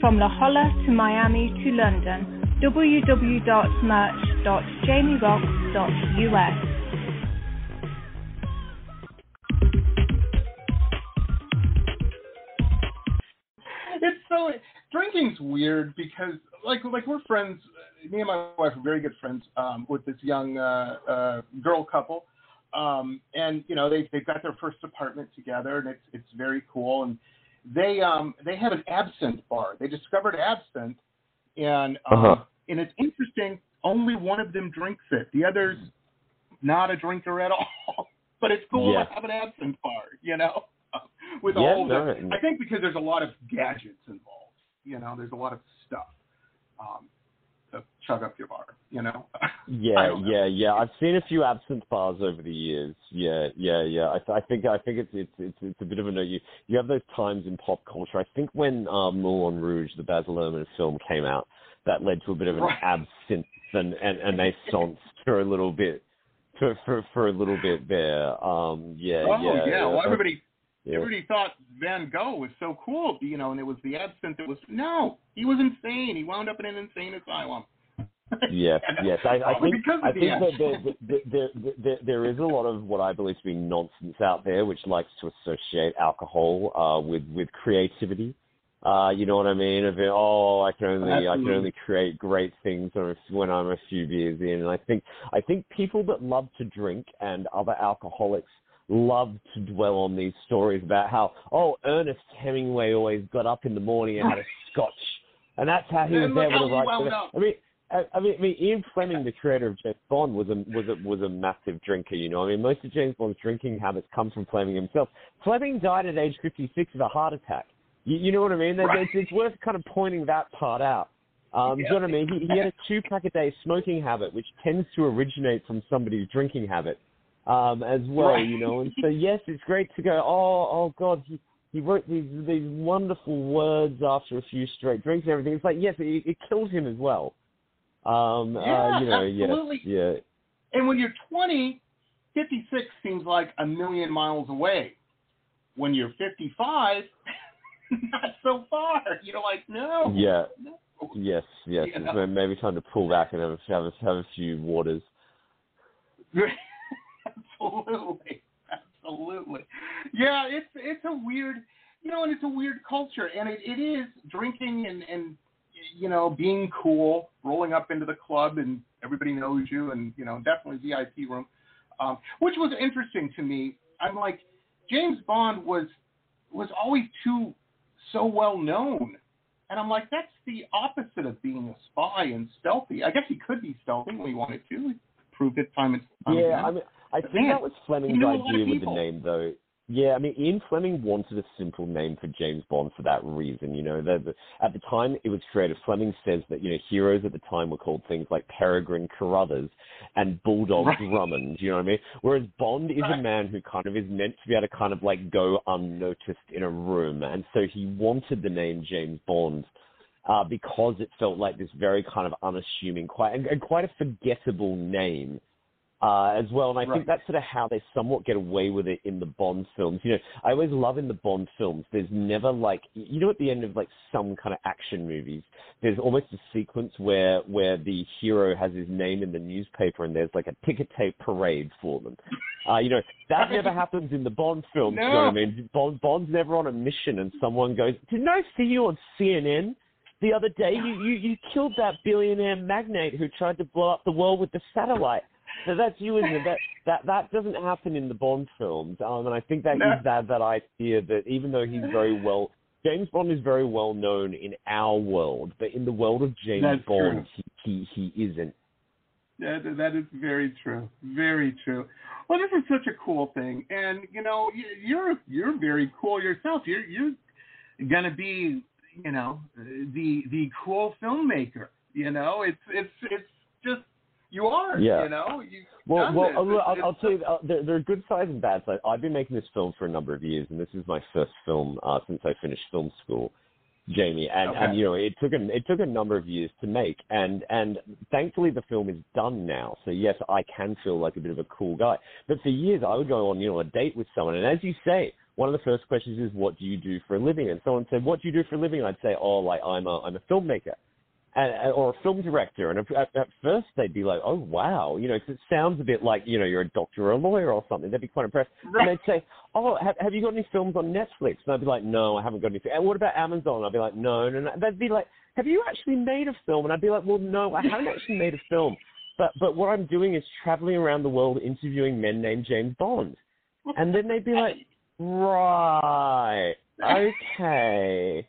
from La Jolla to Miami to London, www.merch.jamieroxx.us. It's so drinking's weird because like like we're friends. Me and my wife are very good friends um, with this young uh, uh, girl couple, um, and you know they they've got their first apartment together, and it's it's very cool and they um they have an absinthe bar. They discovered absinthe, and um, Uh-huh. and it's interesting. Only one of them drinks it. The other's not a drinker at all. but it's cool Yeah. to have an absinthe bar, you know, with Yeah, all no, the. I think because there's a lot of gadgets involved. You know, there's a lot of stuff um, chug up your bar. You know. Yeah, know. yeah, yeah. I've seen a few absinthe bars over the years. Yeah, yeah, yeah. I, th- I think I think it's it's it's it's a bit of a no. You you have those times in pop culture. I think when uh, Moulin Rouge, the Baz Luhrmann film, came out, that led to a bit of an Right. absinthe and and and naissance for a little bit. For, for for a little bit there, um, yeah, Oh yeah, yeah. Well, everybody yeah. Everybody thought Van Gogh was so cool, you know, and it was the absinthe that was no, he was insane. He wound up in an insane asylum. Yes, yes. I, I think I think that there, there, there, there, is a lot of what I believe to be nonsense out there, which likes to associate alcohol uh, with with creativity. Uh, you know what I mean? Of it, oh, I can only I can only create great things when I'm- a few beers in. And I think I think people that love to drink and other alcoholics love to dwell on these stories about how oh Ernest Hemingway always got up in the morning and had a scotch, and that's how he was able to write. I mean, I, I mean, I mean, Ian Fleming, the creator of James Bond, was a was a was a massive drinker. You know, I mean, most of James Bond's drinking habits come from Fleming himself. Fleming died at age 56 of a heart attack. You, you know what I mean? Right. It's, it's worth kind of pointing that part out. Um, Do you know what I mean? He, he had a two pack a day smoking habit, which tends to originate from somebody's drinking habit um, as well. Right. You know, and so yes, it's great to go. Oh, oh God, he he wrote these these wonderful words after a few straight drinks and everything. It's like yes, it, it killed him as well. Um, Yeah, uh, you know, absolutely. yeah, yeah. And when you're 20, 56 seems like a million miles away. When you're 55, not so far. You're like, no. Yeah. no. Yes, yes. You know? maybe time to pull back and have a, have a, have a few waters. Absolutely. Absolutely. Yeah, it's it's a weird you know, and it's a weird culture and it, it is drinking and, and you know, being cool, rolling up into the club and everybody knows you and, you know, definitely VIP room. Um, which was interesting to me. I'm like, James Bond was was always too so well known. And I'm like, that's the opposite of being a spy and stealthy. I guess he could be stealthy when he wanted to. He proved it time and time Yeah, again. I mean, I think man, that was Fleming's he knew a lot of idea with the name, though. Yeah, I mean, Ian Fleming wanted a simple name for James Bond for that reason. You know, the, the, at the time it was created, Fleming says that you know heroes at the time were called things like Peregrine Carruthers and Bulldog Right. Drummond. You know what I mean? Whereas Bond is Right. a man who kind of is meant to be able to kind of like go unnoticed in a room, and so he wanted the name James Bond uh, because it felt like this very kind of unassuming, quite and, and quite a forgettable name uh, as well. And I Right. think that's sort of how they somewhat get away with it in the Bond films. You know, I always love in the Bond films. There's never like you know at the end of like some kind of action movies, there's almost a sequence where where the hero has his name in the newspaper and there's like a ticker tape parade for them. Uh, you know, that never happens in the Bond films. You know what I mean? Bond, Bond's never on a mission and someone goes, "Didn't I see you on CNN?" The other day, you, you, you killed that billionaire magnate who tried to blow up the world with the satellite. So that's you, isn't it? That that that doesn't happen in the Bond films, um, and I think that No. gives that that idea that even though he's very well, James Bond is very well known in our world, but in the world of James That's Bond, he, he he isn't. That, that is very true. Very true. Well, this is such a cool thing, and you know, you're you're very cool yourself. You're you're gonna be, you know, the the cool filmmaker. You know, it's it's it's just you are. Yeah. You know, you. Well, well, this. I'll, I'll, I'll tell you, uh, there, there are good sides and bad sides. I've been making this film for a number of years, and this is my first film uh, since I finished film school, Jamie. And, Okay. and you know, it took a, it took a number of years to make, and and thankfully the film is done now. So yes, I can feel like a bit of a cool guy. But for years, I would go on, you know, a date with someone, and as you say, one of the first questions is, "What do you do for a living?" And someone said, "What do you do for a living?" And I'd say, "Oh, like I'm a I'm a filmmaker." And, or a film director. And at, at first they'd be like, "Oh wow," you know, 'cause it sounds a bit like you know you're a doctor or a lawyer or something. They'd be quite impressed. And they'd say, "Oh, have, have you got any films on Netflix?" And I'd be like, "No, I haven't got anything." And what about Amazon? I'd be like, "No, no, no." They'd be like, "Have you actually made a film?" And I'd be like, "Well, no, I haven't actually made a film." But but what I'm doing is traveling around the world interviewing men named James Bond. And then they'd be like, right, okay,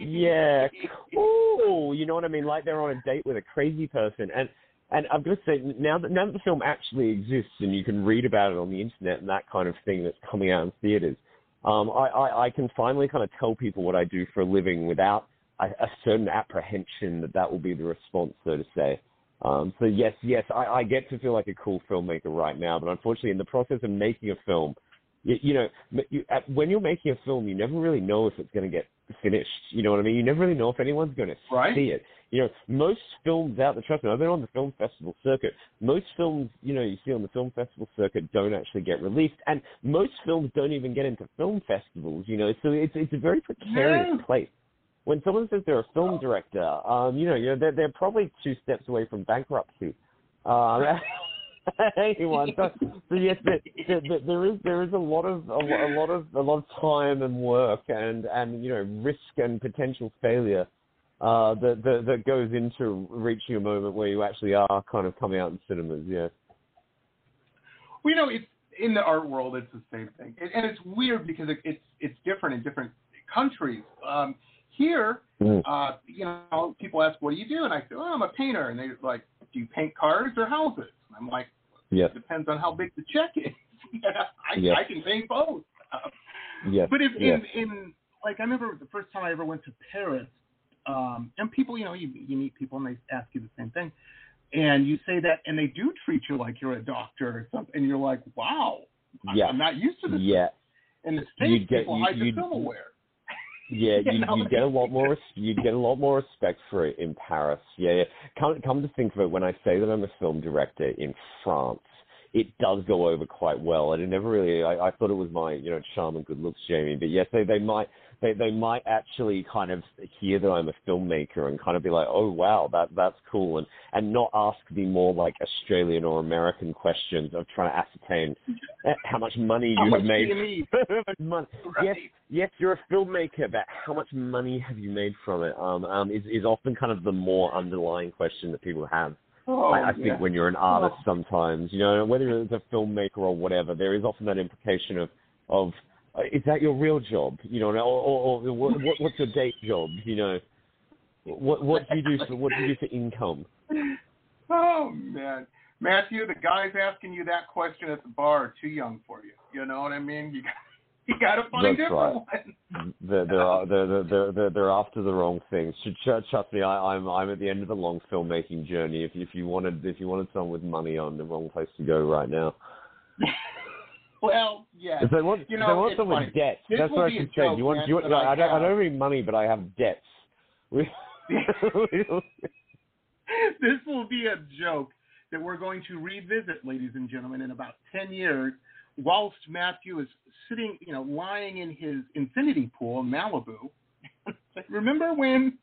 yeah, cool. You know what I mean? Like they're on a date with a crazy person. And and I've got to say, now that now that the film actually exists and you can read about it on the internet and that kind of thing that's coming out in theaters, um, I, I, I can finally kind of tell people what I do for a living without a, a certain apprehension that that will be the response, so to say. Um, so yes, yes, I, I get to feel like a cool filmmaker right now, but unfortunately, in the process of making a film, you, you know, you, at, when you're making a film, you never really know if it's going to get finished. You know what I mean? You never really know if anyone's going to see it. You know, most films out there, trust me, I've been on the film festival circuit. Most films, you know, you see on the film festival circuit don't actually get released, and most films don't even get into film festivals. You know, so it's it's a very precarious Yeah. place. When someone says they're a film director, um, you know, you know, they're they're probably two steps away from bankruptcy. Um, anyone. So, so yes, there, there, there- is there is a lot of a, a lot of a lot of time and work and and you know risk and potential failure uh, that, that that goes into reaching a moment where you actually are kind of coming out in cinemas. Yeah. Well, you know, it's in the art world. It's the same thing, and, and it's weird because it, it's it's different in different countries. Um, here, Mhm. uh, you know, people ask, "What do you do?" And I say, "Oh, I'm a painter." And they're like, "Do you paint cars or houses?" And I'm like, Yes. "It depends on how big the check is. I, Yes. I can paint both." Yes. but if yes. in in like I remember the first time I ever went to Paris, um, and people, you know, you you meet people and they ask you the same thing, and you say that, and they do treat you like you're a doctor or something, and you're like, wow, Yeah. I'm not used to this. yeah. In the You states, get- people you- hide you- silverware. Yeah, You you get a lot more you get a lot more respect for it in Paris. Yeah, yeah. Come come to think of it, when I say that I'm a film director in France, it does go over quite well. And it never really I, I thought it was my you know charm and good looks, Jamie. But yes, they they might they they might actually kind of hear that I'm a filmmaker and kind of be like, oh wow, that that's cool, and and not ask the more like Australian or American questions of trying to ascertain eh, how much money How you much have made. you? How much Yes, yes, you're a filmmaker, but how much money have you made from it? Um, um, is is often kind of the more underlying question that people have. Oh, I, I think yeah. when you're an artist, Oh. sometimes you know whether it's a filmmaker or whatever, there is often that implication of of is that your real job? You know, or, or, or what, what, what's your day job? You know, what what do you do for what do you do for income? Oh man, Matthew, the guys asking you that question at the bar are too young for you. You know what I mean? You got you got to find That's different right. ones. They're they're they're they're they're, they're after the wrong things. Tr- tr- Trust me, I, I'm I'm at the end of the long filmmaking journey. If if you wanted if you wanted someone with money, I'm the wrong place to go right now. Well, yeah. If they want, You know, they want someone funny. debts, This that's what I should say. You want, you want, I I, don't, I don't need money, but I have debts. We- this will be a joke that we're going to revisit, ladies and gentlemen, in about 10 years, whilst Matthew is sitting, you know, lying in his infinity pool in Malibu. Remember when?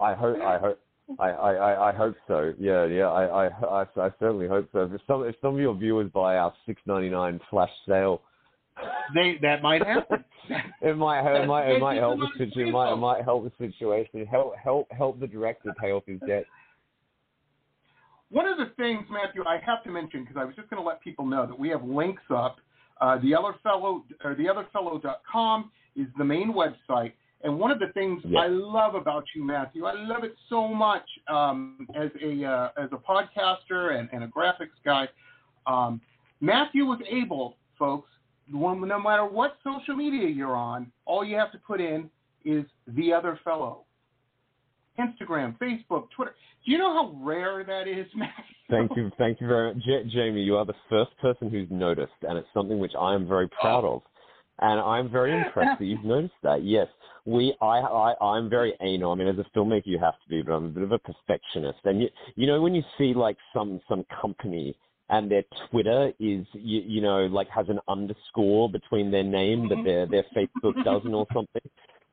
I hope, I hope, I, I, I, hope so. Yeah, yeah. I, I, I, I certainly hope so. If some, if some of your viewers buy our six ninety nine flash sale, They that might happen. it might, it might, it might help the situation. It might, it might help the situation. Help, help, help the director pay off his debt. One of the things, Matthew, I have to mention because I was just going to let people know that we have links up. Uh, the other fellow or theotherfellow.com is the main website, and one of the things. I love about you, Matthew, I love it so much um, as a uh, as a podcaster and, and a graphics guy. Um, Matthew was able, folks, when, no matter what social media you're on, all you have to put in is the other fellow. Instagram, Facebook, Twitter. Do you know how rare that is, Matthew? Thank you, thank you very much, Jamie. You are the first person who's noticed, and it's something which I am very proud of, and I'm very impressed that you've noticed that. Yes, we, I, I, I'm very anal. I mean, as a filmmaker, you have to be, but I'm a bit of a perfectionist. And you, you know, when you see like some some company and their Twitter is, you, you know, like has an underscore between their name, but their their Facebook doesn't, or something.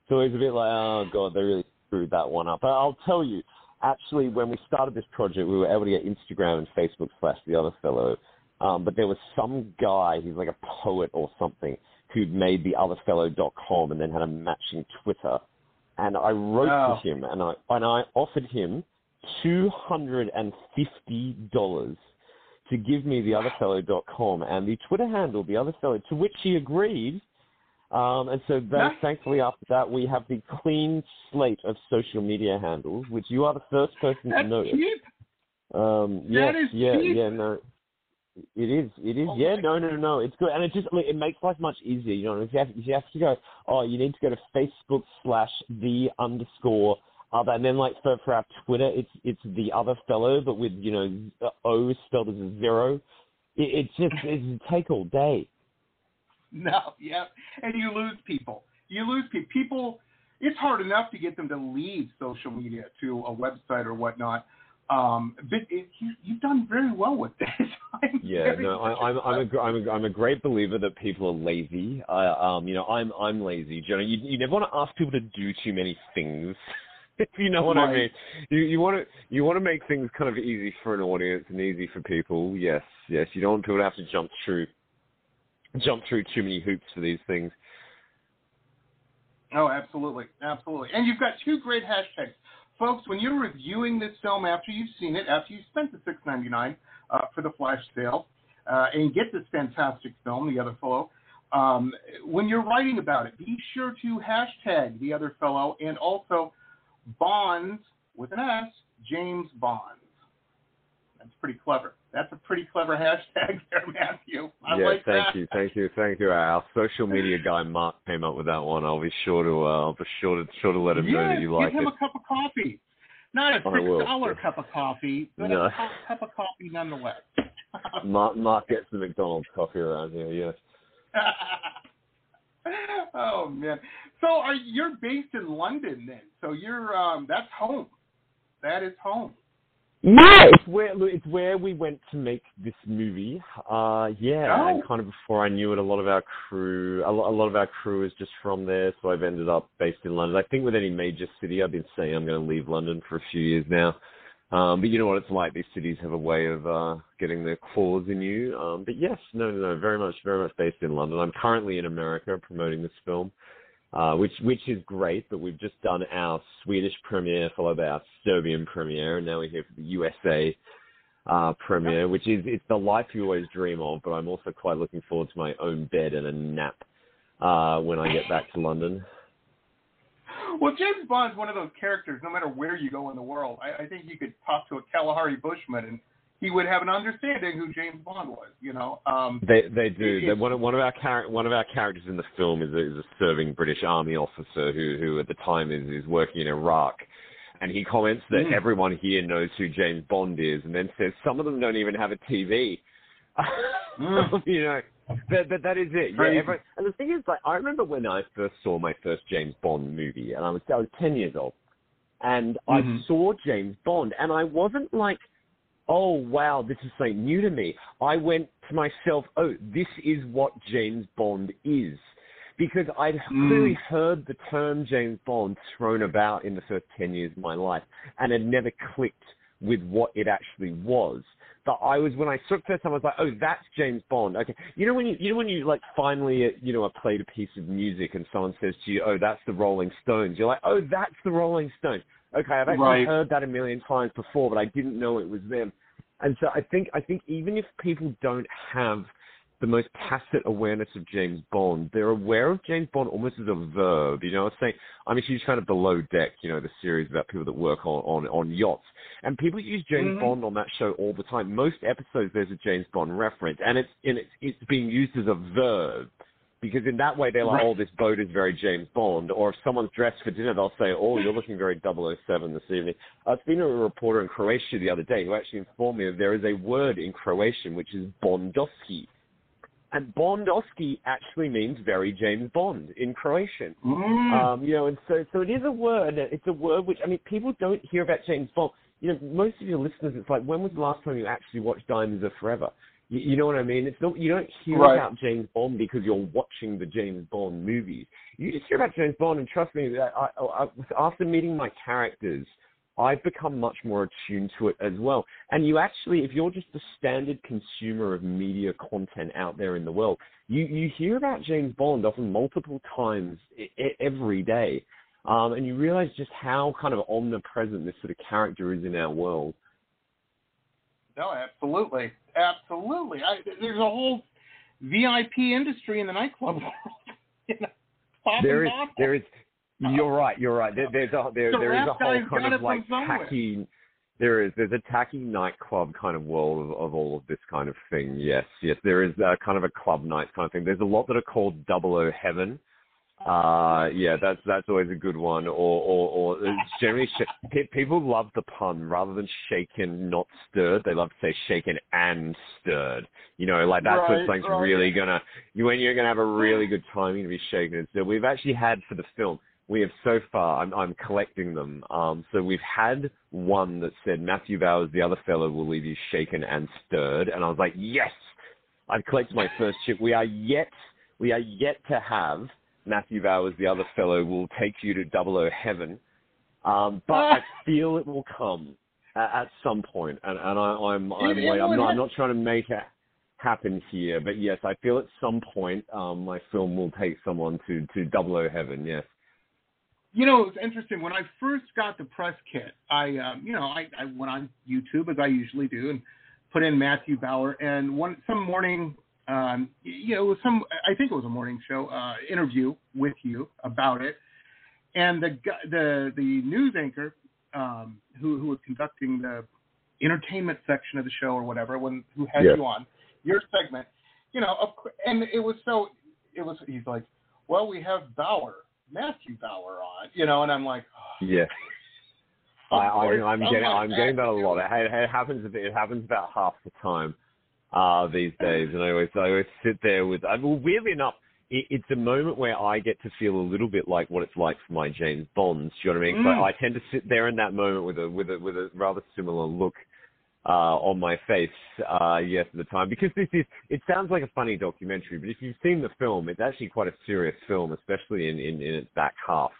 So it's a bit like, oh god, they really screwed that one up. But I'll tell you, actually, when we started this project, we were able to get Instagram and Facebook slash the other fellow. Um, but there was some guy, he's like a poet or something, who'd made the otherfellow.com and then had a matching Twitter. And I wrote Oh. to him and I and I offered him two hundred and fifty dollars to give me the otherfellow.com and the Twitter handle, the otherfellow, to which he agreed. Um, and so then, Nice. thankfully, after that, we have the clean slate of social media handles, which you are the first person to That's notice. cheap. Um, yes, That is yeah, cheap. yeah, no, it is, it is, Oh yeah, no, no, no, it's good, and it just it makes life much easier. You know, if you have, if you have to go, oh, you need to go to Facebook slash the underscore other, and then like for for our Twitter, it's it's the other fellow, but with you know O spelled as a zero. It, it's just it's a take all day. No, yeah, and you lose people. You lose people. People. It's hard enough to get them to leave social media to a website or whatnot. Um, but it, you, you've done very well with this. I'm Yeah, no, I, I'm I'm a, I'm a I'm a great believer that people are lazy. I um, you know, I'm I'm lazy. You know, you you never want to ask people to do too many things. if you know what I mean. You you want to you want to make things kind of easy for an audience and easy for people. Yes, yes. You don't want people to have to jump through jump through too many hoops for these things. Oh, absolutely, absolutely. And you've got two great hashtags, folks. When you're reviewing this film after you've seen it, after you've spent the six ninety nine uh, for the flash sale, uh, and get this fantastic film, The Other Fellow. Um, when you're writing about it, be sure to hashtag The Other Fellow and also Bonds with an S, James Bonds. That's pretty clever. That's a pretty clever hashtag there, Matthew. I yeah, like thank that. you, thank you, thank you. Our social media guy Mark came up with that one. I'll be sure to uh, I'll be sure to sure to let him know that you like it. give him a cup of coffee. Not a six dollar cup of coffee, but No. a cu- cup of coffee nonetheless. Mark, Mark gets the McDonald's coffee around here. Yes. oh man, So are you're based in London then? So you're um that's home. That is home. Yeah, it's where it's where we went to make this movie. Uh, yeah, Oh. and kind of before I knew it, a lot of our crew, a lot, a lot of our crew is just from there. So I've ended up based in London. I think with any major city, I've been saying I'm going to leave London for a few years now. Um, but you know what it's like; these cities have a way of uh, getting their claws in you. Um, but yes, no, no, no, very much, very much based in London. I'm currently in America promoting this film uh, which which is great. But we've just done our Swedish premiere, followed by our Serbian premiere, and now we're here for the USA uh, premiere, which is it's the life you always dream of. But I'm also quite looking forward to my own bed and a nap uh, when I get back to London. Well, James Bond's one of those characters. No matter where you go in the world, I, I think you could talk to a Kalahari Bushman and he would have an understanding who James Bond was. You know. Um, They they do. It- They, one of one of our char- one of our characters in the film is a, is a serving British Army officer who who at the time is is working in Iraq, and he comments that Mm. everyone here knows who James Bond is, and then says some of them don't even have a TV. Mm. you know, but, but that is it. Yeah, Crazy. every, and the thing is, like, I remember when I first saw my first James Bond movie, and I was I was ten years old, and I Mhm. saw James Bond, and I wasn't like, oh wow, this is something new to me. I went to myself, oh, this is what James Bond is. Because I'd Mm. clearly heard the term James Bond thrown about in the first 10 years of my life and had never clicked with what it actually was. But I was, when I saw it first time, I was like, oh, that's James Bond. Okay. You know when you, you know when you like finally, uh, you know, I played a piece of music and someone says to you, oh, that's the Rolling Stones. You're like, oh, that's the Rolling Stones. Okay, I've actually Right. heard that a million times before, but I didn't know it was them. And so I think I think even if people don't have the most tacit awareness of James Bond, they're aware of James Bond almost as a verb. You know, I'm saying I'm a huge fan of Below Deck, you know, the series about people that work on on, on yachts, and people use James Mhm. Bond on that show all the time. Most episodes there's a James Bond reference, and it's and it's it's being used as a verb. Because in that way they're like, Right. oh, this boat is very James Bond. Or if someone's dressed for dinner, they'll say, oh, you're looking very 007 this evening. I was speaking to a reporter in Croatia the other day who actually informed me that there is a word in Croatian which is Bondoski. And Bondoski actually means very James Bond in Croatian. mm, Um, you know, and so so it is a word. It's a word which I mean, people don't hear about James Bond. You know, most of your listeners, it's like, when was the last time you actually watched Diamonds Are Forever? You, you know what I mean? It's not you don't hear Right. about James Bond because you're watching the James Bond movies. You just hear about James Bond, and trust me, I, I, after meeting my characters, I've become much more attuned to it as well. And you actually, if you're just a standard consumer of media content out there in the world, you you hear about James Bond often multiple times I- I- every day, um, and you realize just how kind of omnipresent this sort of character is in our world. No, absolutely, absolutely. I, there's a whole VIP industry in the nightclub world. you know, There is, bottle. there is. You're right. You're right. There, there's a there, The there is a whole kind of like tacky. There is. There's a tacky nightclub kind of world of, of all of this kind of thing. Yes, yes. There is uh, kind of a club night kind of thing. There's a lot that are called Double O Heaven. Uh, yeah, that's that's always a good one. Or or, or generally sh- people love the pun rather than shaken, not stirred. They love to say shaken and stirred. You know, like that's Right, what's like right. really gonna you when you're gonna have a really good timing to be shaken and stirred. We've actually had for the film. We have so far. I'm, I'm collecting them. Um, so we've had one that said Matthew Bauer's, the other fellow, will leave you shaken and stirred, and I was like, yes, I've collected my first chip. We are yet, we are yet to have Matthew Bauer's, the other fellow, will take you to Double O Heaven, um, but I feel it will come at, at some point, and, and I, I'm, I'm, It- it like, I'm not, I'm not trying to make it happen here, but yes, I feel at some point um, my film will take someone to to Double O Heaven. Yes. You know, it's interesting. When I first got the press kit, I, um, you know, I, I went on YouTube as I usually do and put in Matthew Bauer. And one some morning, um, you know, it was some I think it was a morning show uh, interview with you about it. And the the the news anchor um, who who was conducting the entertainment section of the show or whatever, when who had Yeah. you on your segment, you know, of, and it was so it was he's like, well, we have Bauer. Matthew Bauer on, you know, and I'm like, oh, Yeah. I, I, I'm getting I'm getting that a lot. It, it happens it happens about half the time uh, these days, and I always I always sit there with. I, well, weirdly enough, it, it's a moment where I get to feel a little bit like what it's like for my James Bonds. Do you know what I mean? Mm. So I tend to sit there in that moment with a with a with a rather similar look uh, on my face, uh, yes, at the time, because this is, it sounds like a funny documentary, but if you've seen the film, it's actually quite a serious film, especially in, in, in its back half.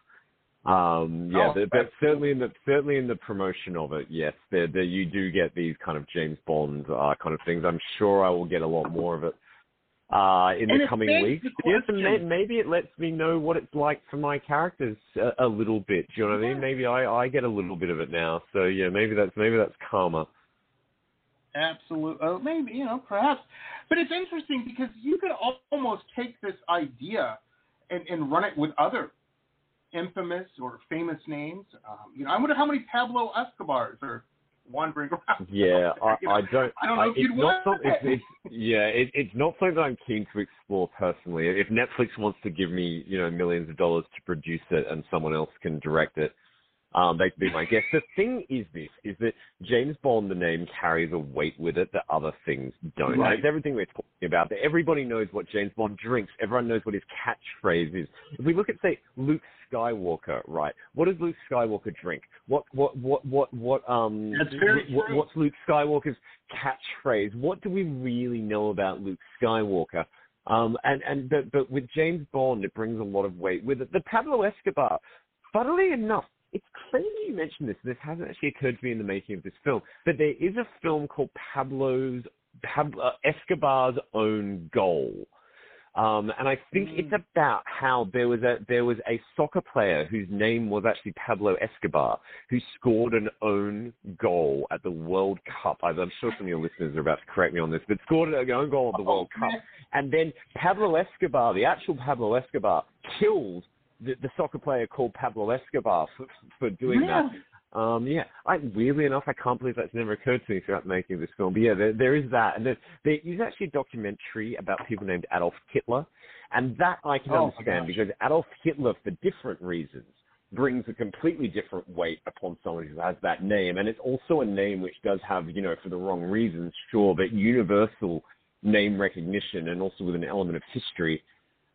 Um, yeah, Oh, but, but certainly in the certainly in the promotion of it, yes, there, there you do get these kind of James Bond uh, kind of things. I'm sure I will get a lot more of it uh, in And the coming weeks. the Yes, and may, maybe it lets me know what it's like for my characters a, a little bit. Do you know what I mean? Maybe I, I get a little bit of it now. So yeah, maybe that's maybe that's karma. Absolutely. Oh, maybe, you know, perhaps. But it's interesting because you could almost take this idea and, and run it with other infamous or famous names. Um, you know, I wonder how many Pablo Escobars are wandering around. Yeah, I, You know, I don't. I don't know if it's you'd not want it. It's, it's, yeah, it, it's not something that I'm keen to explore personally. If Netflix wants to give me, you know, millions of dollars to produce it, and someone else can direct it, um, they can be my guest. The thing is this: is that James Bond, the name, carries a weight with it that other things don't. Right. it's everything we're talking about. That everybody knows what James Bond drinks. Everyone knows what his catchphrase is. If we look at, say, Luke Skywalker, right? What does Luke Skywalker drink? What what what what what um what, what's Luke Skywalker's catchphrase? What do we really know about Luke Skywalker? Um and and but but with James Bond it brings a lot of weight with it. The Pablo Escobar, funnily enough, it's crazy you mentioned this. This hasn't actually occurred to me in the making of this film, but there is a film called Pablo's Pablo Escobar's Own Goal. Um, and I think Mm. it's about how there was a there was a soccer player whose name was actually Pablo Escobar who scored an own goal at the World Cup. I'm I'm sure some of your listeners are about to correct me on this, but scored an own goal at the World Oh, Cup. And then Pablo Escobar, the actual Pablo Escobar, killed the, the soccer player called Pablo Escobar for, for doing that. Um, yeah, I, weirdly enough, I can't believe that's never occurred to me throughout making this film. But yeah, there, there is that, and there, there is actually a documentary about people named Adolf Hitler, and that I can Oh, understand because Adolf Hitler, for different reasons, brings a completely different weight upon someone who has that name, and it's also a name which does have, you know, for the wrong reasons, sure, but universal name recognition, and also with an element of history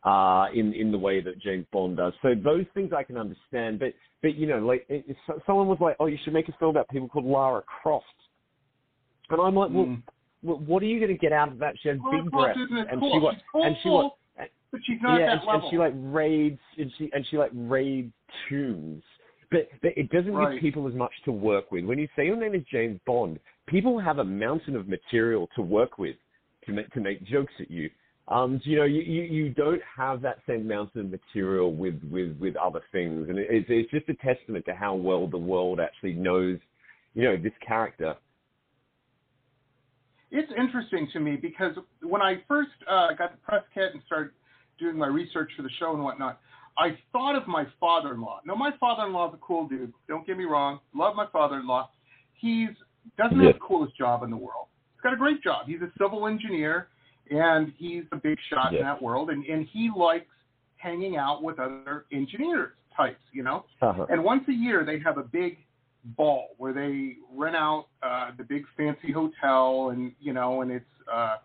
uh, in in the way that James Bond does. So those things I can understand, but but you know, like it, it, someone was like, "Oh, you should make a film about people called Lara Croft," and I'm like, "Well, Mm. well what are you going to get out of that? She has Lara big breasts, and she what, and she what, but she's not yeah, and, and she like raids, and she and she like raids tombs." But, but it doesn't Right. give people as much to work with. When you say your name is James Bond, people have a mountain of material to work with to make to make jokes at you. Um, you know, you, you, you don't have that same mountain of material with, with, with other things, and it, it's, it's just a testament to how well the world actually knows, you know, this character. it's interesting to me because when I first uh, got the press kit and started doing my research for the show and whatnot, I thought of my father-in-law. Now, my father-in-law is a cool dude. Don't get me wrong. Love my father-in-law. He's doesn't have the coolest job in the world. He's got a great job. He's a civil engineer, and he's a big shot in that world. And, and he likes hanging out with other engineers types, you know. Uh-huh. And once a year, they have a big ball where they rent out uh, the big fancy hotel, and you know, and it's uh,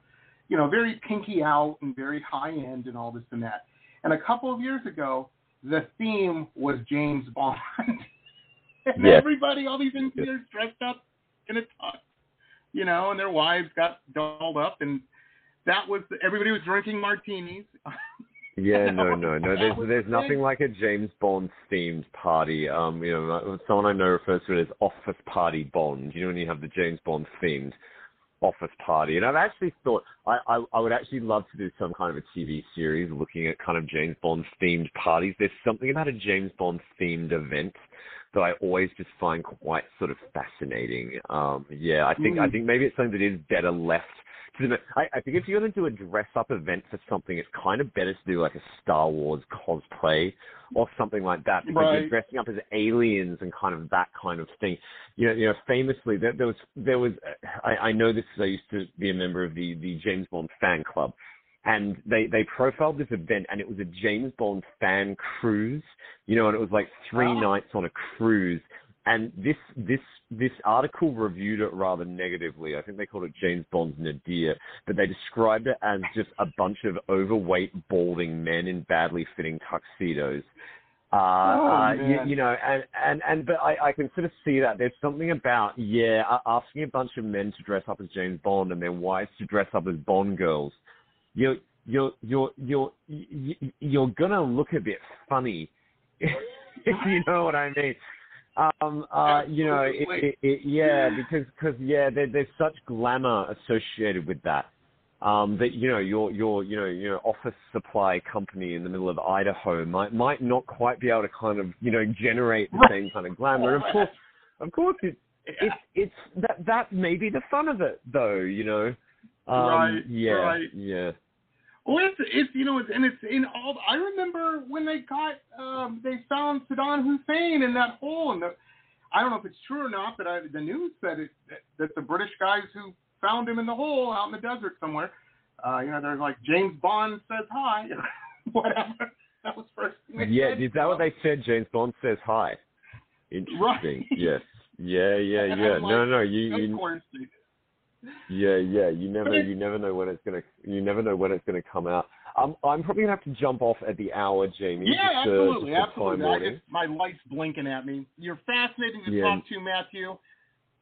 you know very pinky out and very high end and all this and that. And a couple of years ago, the theme was James Bond, and everybody, all these engineers dressed up in a tux, you know, and their wives got dolled up, and that was everybody was drinking martinis. Yeah, no, no, no. There's there's nothing like a James Bond themed party. Um, you know, someone I know refers to it as office party Bond. You know, when you have the James Bond themed office party. And I've actually thought I, I I would actually love to do some kind of a TV series looking at kind of James Bond themed parties. There's something about a James Bond themed event that I always just find quite sort of fascinating. Um, yeah, I think I Mm. think maybe it's something that is better left. I, I think if you're going to do a dress up event for something, it's kind of better to do like a Star Wars cosplay or something like that because Right. you're dressing up as aliens and kind of that kind of thing. You know, you know, famously there, there was there was I, I know this. 'cause I used to be a member of the the James Bond fan club, and they they profiled this event, and it was a James Bond fan cruise. You know, and it was like three Ah. nights on a cruise. And this this this article reviewed it rather negatively. I think they called it James Bond's nadir, but they described it as just a bunch of overweight, balding men in badly fitting tuxedos. Uh, Oh, uh, you, you know, and and and but I, I can sort of see that there's something about yeah, asking a bunch of men to dress up as James Bond and their wives to dress up as Bond girls. You're you're you're you're you- you're gonna look a bit funny, if you know what I mean. Um, uh, you know, it, it, it, yeah, because cause, yeah, there, there's such glamour associated with that. Um, that you know your your you know your office supply company in the middle of Idaho might might not quite be able to kind of you know generate the same kind of glamour. Of course, of course, it, it's it's that that may be the fun of it though. You know, um, Right, Yeah, right. yeah. Well, it's it's you know, it's, and it's in all. I remember when they got um, they found Saddam Hussein in that hole, and the, I don't know if it's true or not, but I, the news said it that, that the British guys who found him in the hole out in the desert somewhere, uh, you know, they're like James Bond says hi, whatever. That was first. Yeah, said. is that what they said? James Bond says hi. Interesting. Right. Yes. Yeah, yeah, yeah. I'm No, no, you, Of you, course they did. Yeah, yeah. You never, you never know when it's gonna, you never know when it's gonna come out. Um, I'm probably gonna have to jump off at the hour, Jamie. Yeah, just, absolutely, absolutely. I just my light's blinking at me. You're fascinating to Yeah. talk to, Matthew.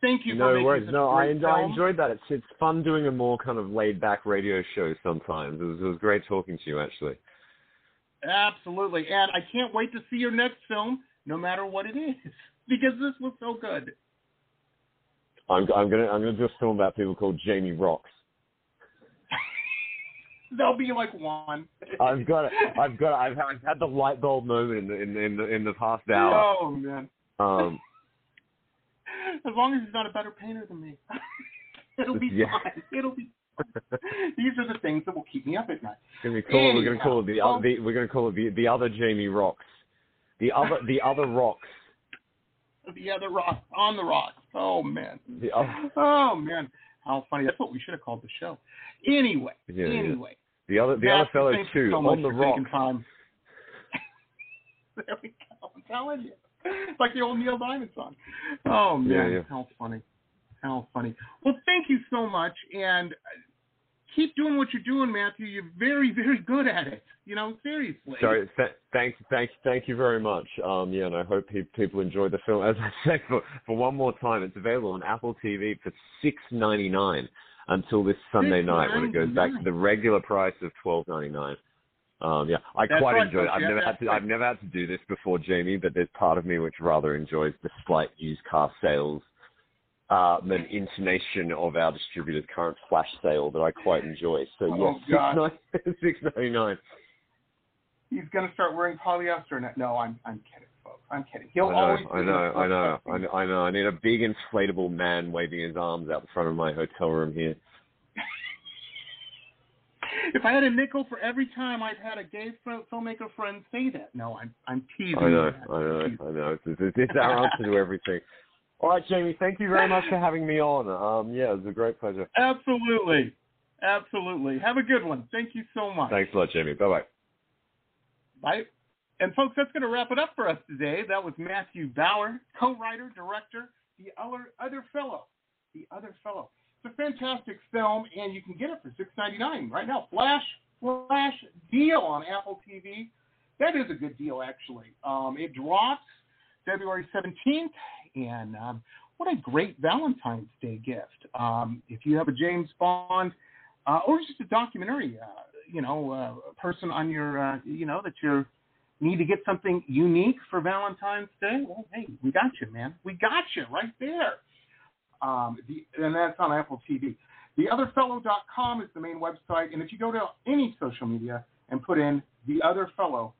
Thank you No worries. No, I, en- I enjoyed that. It's it's fun doing a more kind of laid back radio show sometimes. It was, it was great talking to you actually. Absolutely. And I can't wait to see your next film, no matter what it is, because this was so good. I'm I'm gonna I'm gonna do a film about people called Jamie Roxx. There'll be like one. I've got it. I've got it. I've, I've had the light bulb moment in the in the in the, in the past hour. Oh man. Um, As long as he's not a better painter than me. It'll be Yeah. fine. It'll be these are the things that will keep me up at night. Gonna cool. We're gonna call it the, the we're gonna call it the the other Jamie Roxx. The other the other rocks. The other rock on the rocks. Oh man. Other, Oh man. How funny. That's what we should have called the show. Anyway. Yeah, yeah. anyway. the other the other fellow too so on the for rocks. time. there we go. I'm telling you. It's like the old Neil Diamond song. Oh man, Yeah, yeah. how funny. How funny. Well, thank you so much and keep doing what you're doing, Matthew. You're very, very good at it. You know, seriously. Sorry, th- thank, thank, thank you very much. Um, yeah, and I hope pe- people enjoy the film. As I said, for, for one more time, it's available on Apple TV for six ninety nine until this Sunday night when it goes back to the regular price of twelve ninety nine. Um, yeah, I That's quite right, enjoy it. I've never had to. right. I've never had to do this before, Jamie. But there's part of me which rather enjoys the slight used car sales um, and intonation of our distributor's current flash sale that I quite enjoy. So Oh, yeah, God. six ninety nine. He's gonna start wearing polyester. now. No, I'm I'm kidding, folks. I'm kidding. He'll I know, always I know, I know, I know, I know. I need a big inflatable man waving his arms out the front of my hotel room here. If I had a nickel for every time I've had a gay filmmaker friend say that, no, I'm I'm teasing. I know, I know. I know. It's, it's, it's our answer to everything. All right, Jamie, thank you very much for having me on. Um, yeah, it was a great pleasure. Absolutely, absolutely. Have a good one. Thank you so much. Thanks a lot, Jamie. Bye bye. Bye. And folks, that's going to wrap it up for us today. That was Matthew Bauer, co-writer, director, the other other fellow, the other fellow. It's a fantastic film, and you can get it for six ninety nine right now. Flash flash deal on Apple TV. That is a good deal, actually. Um, it drops February seventeenth, and um, what a great Valentine's Day gift. Um, if you have a James Bond uh, or just a documentary, uh, you know, uh, person on your, uh, you know, that you need to get something unique for Valentine's Day. Well, hey, we got you, man. We got you right there. Um, the, and that's on Apple TV. TheOtherFellow.com is the main website, and if you go to any social media and put in The Other Fellow,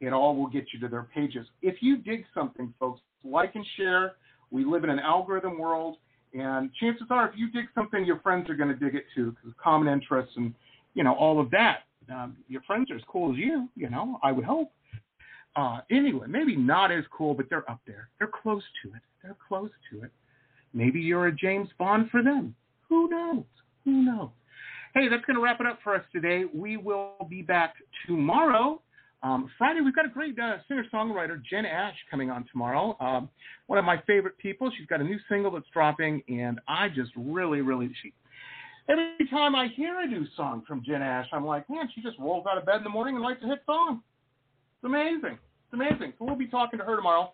it all will get you to their pages. If you dig something, folks, like and share. We live in an algorithm world, and chances are, if you dig something, your friends are going to dig it too, because common interests and you know all of that. Um, your friends are as cool as you, you know. I would hope. Uh, anyway, maybe not as cool, but they're up there. They're close to it. They're close to it. Maybe you're a James Bond for them. Who knows? Who knows? Hey, that's going to wrap it up for us today. We will be back tomorrow Um, Friday, we've got a great uh, singer songwriter, Jen Ash, coming on tomorrow. Um, one of my favorite people. She's got a new single that's dropping, and I just really, really. She, every time I hear a new song from Jen Ash, I'm like, man, she just rolls out of bed in the morning and writes a hit song. It's amazing. It's amazing. So we'll be talking to her tomorrow.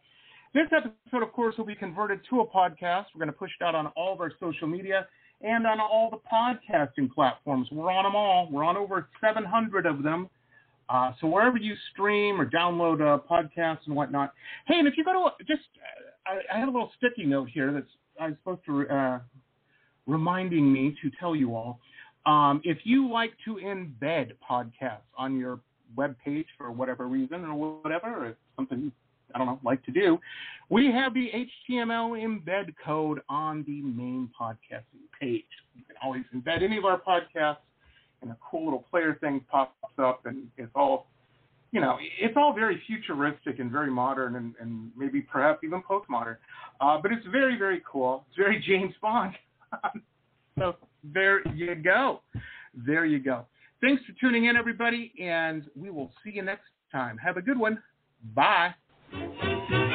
This episode, of course, will be converted to a podcast. We're going to push it out on all of our social media and on all the podcasting platforms. We're on them all. We're on over 700 of them. Uh, so wherever you stream or download uh, podcasts and whatnot. Hey, and if you go to just, uh, I, I have a little sticky note here that's I'm supposed to uh, reminding me to tell you all. Um, if you like to embed podcasts on your web page for whatever reason or whatever, or something I don't know like to do, we have the HTML embed code on the main podcasting page. You can always embed any of our podcasts and a cool little player thing pops up, and it's all, you know, it's all very futuristic and very modern, and, and maybe perhaps even postmodern. Uh, but it's very, very cool. It's very James Bond. so there you go. There you go. Thanks for tuning in, everybody, and we will see you next time. Have a good one. Bye.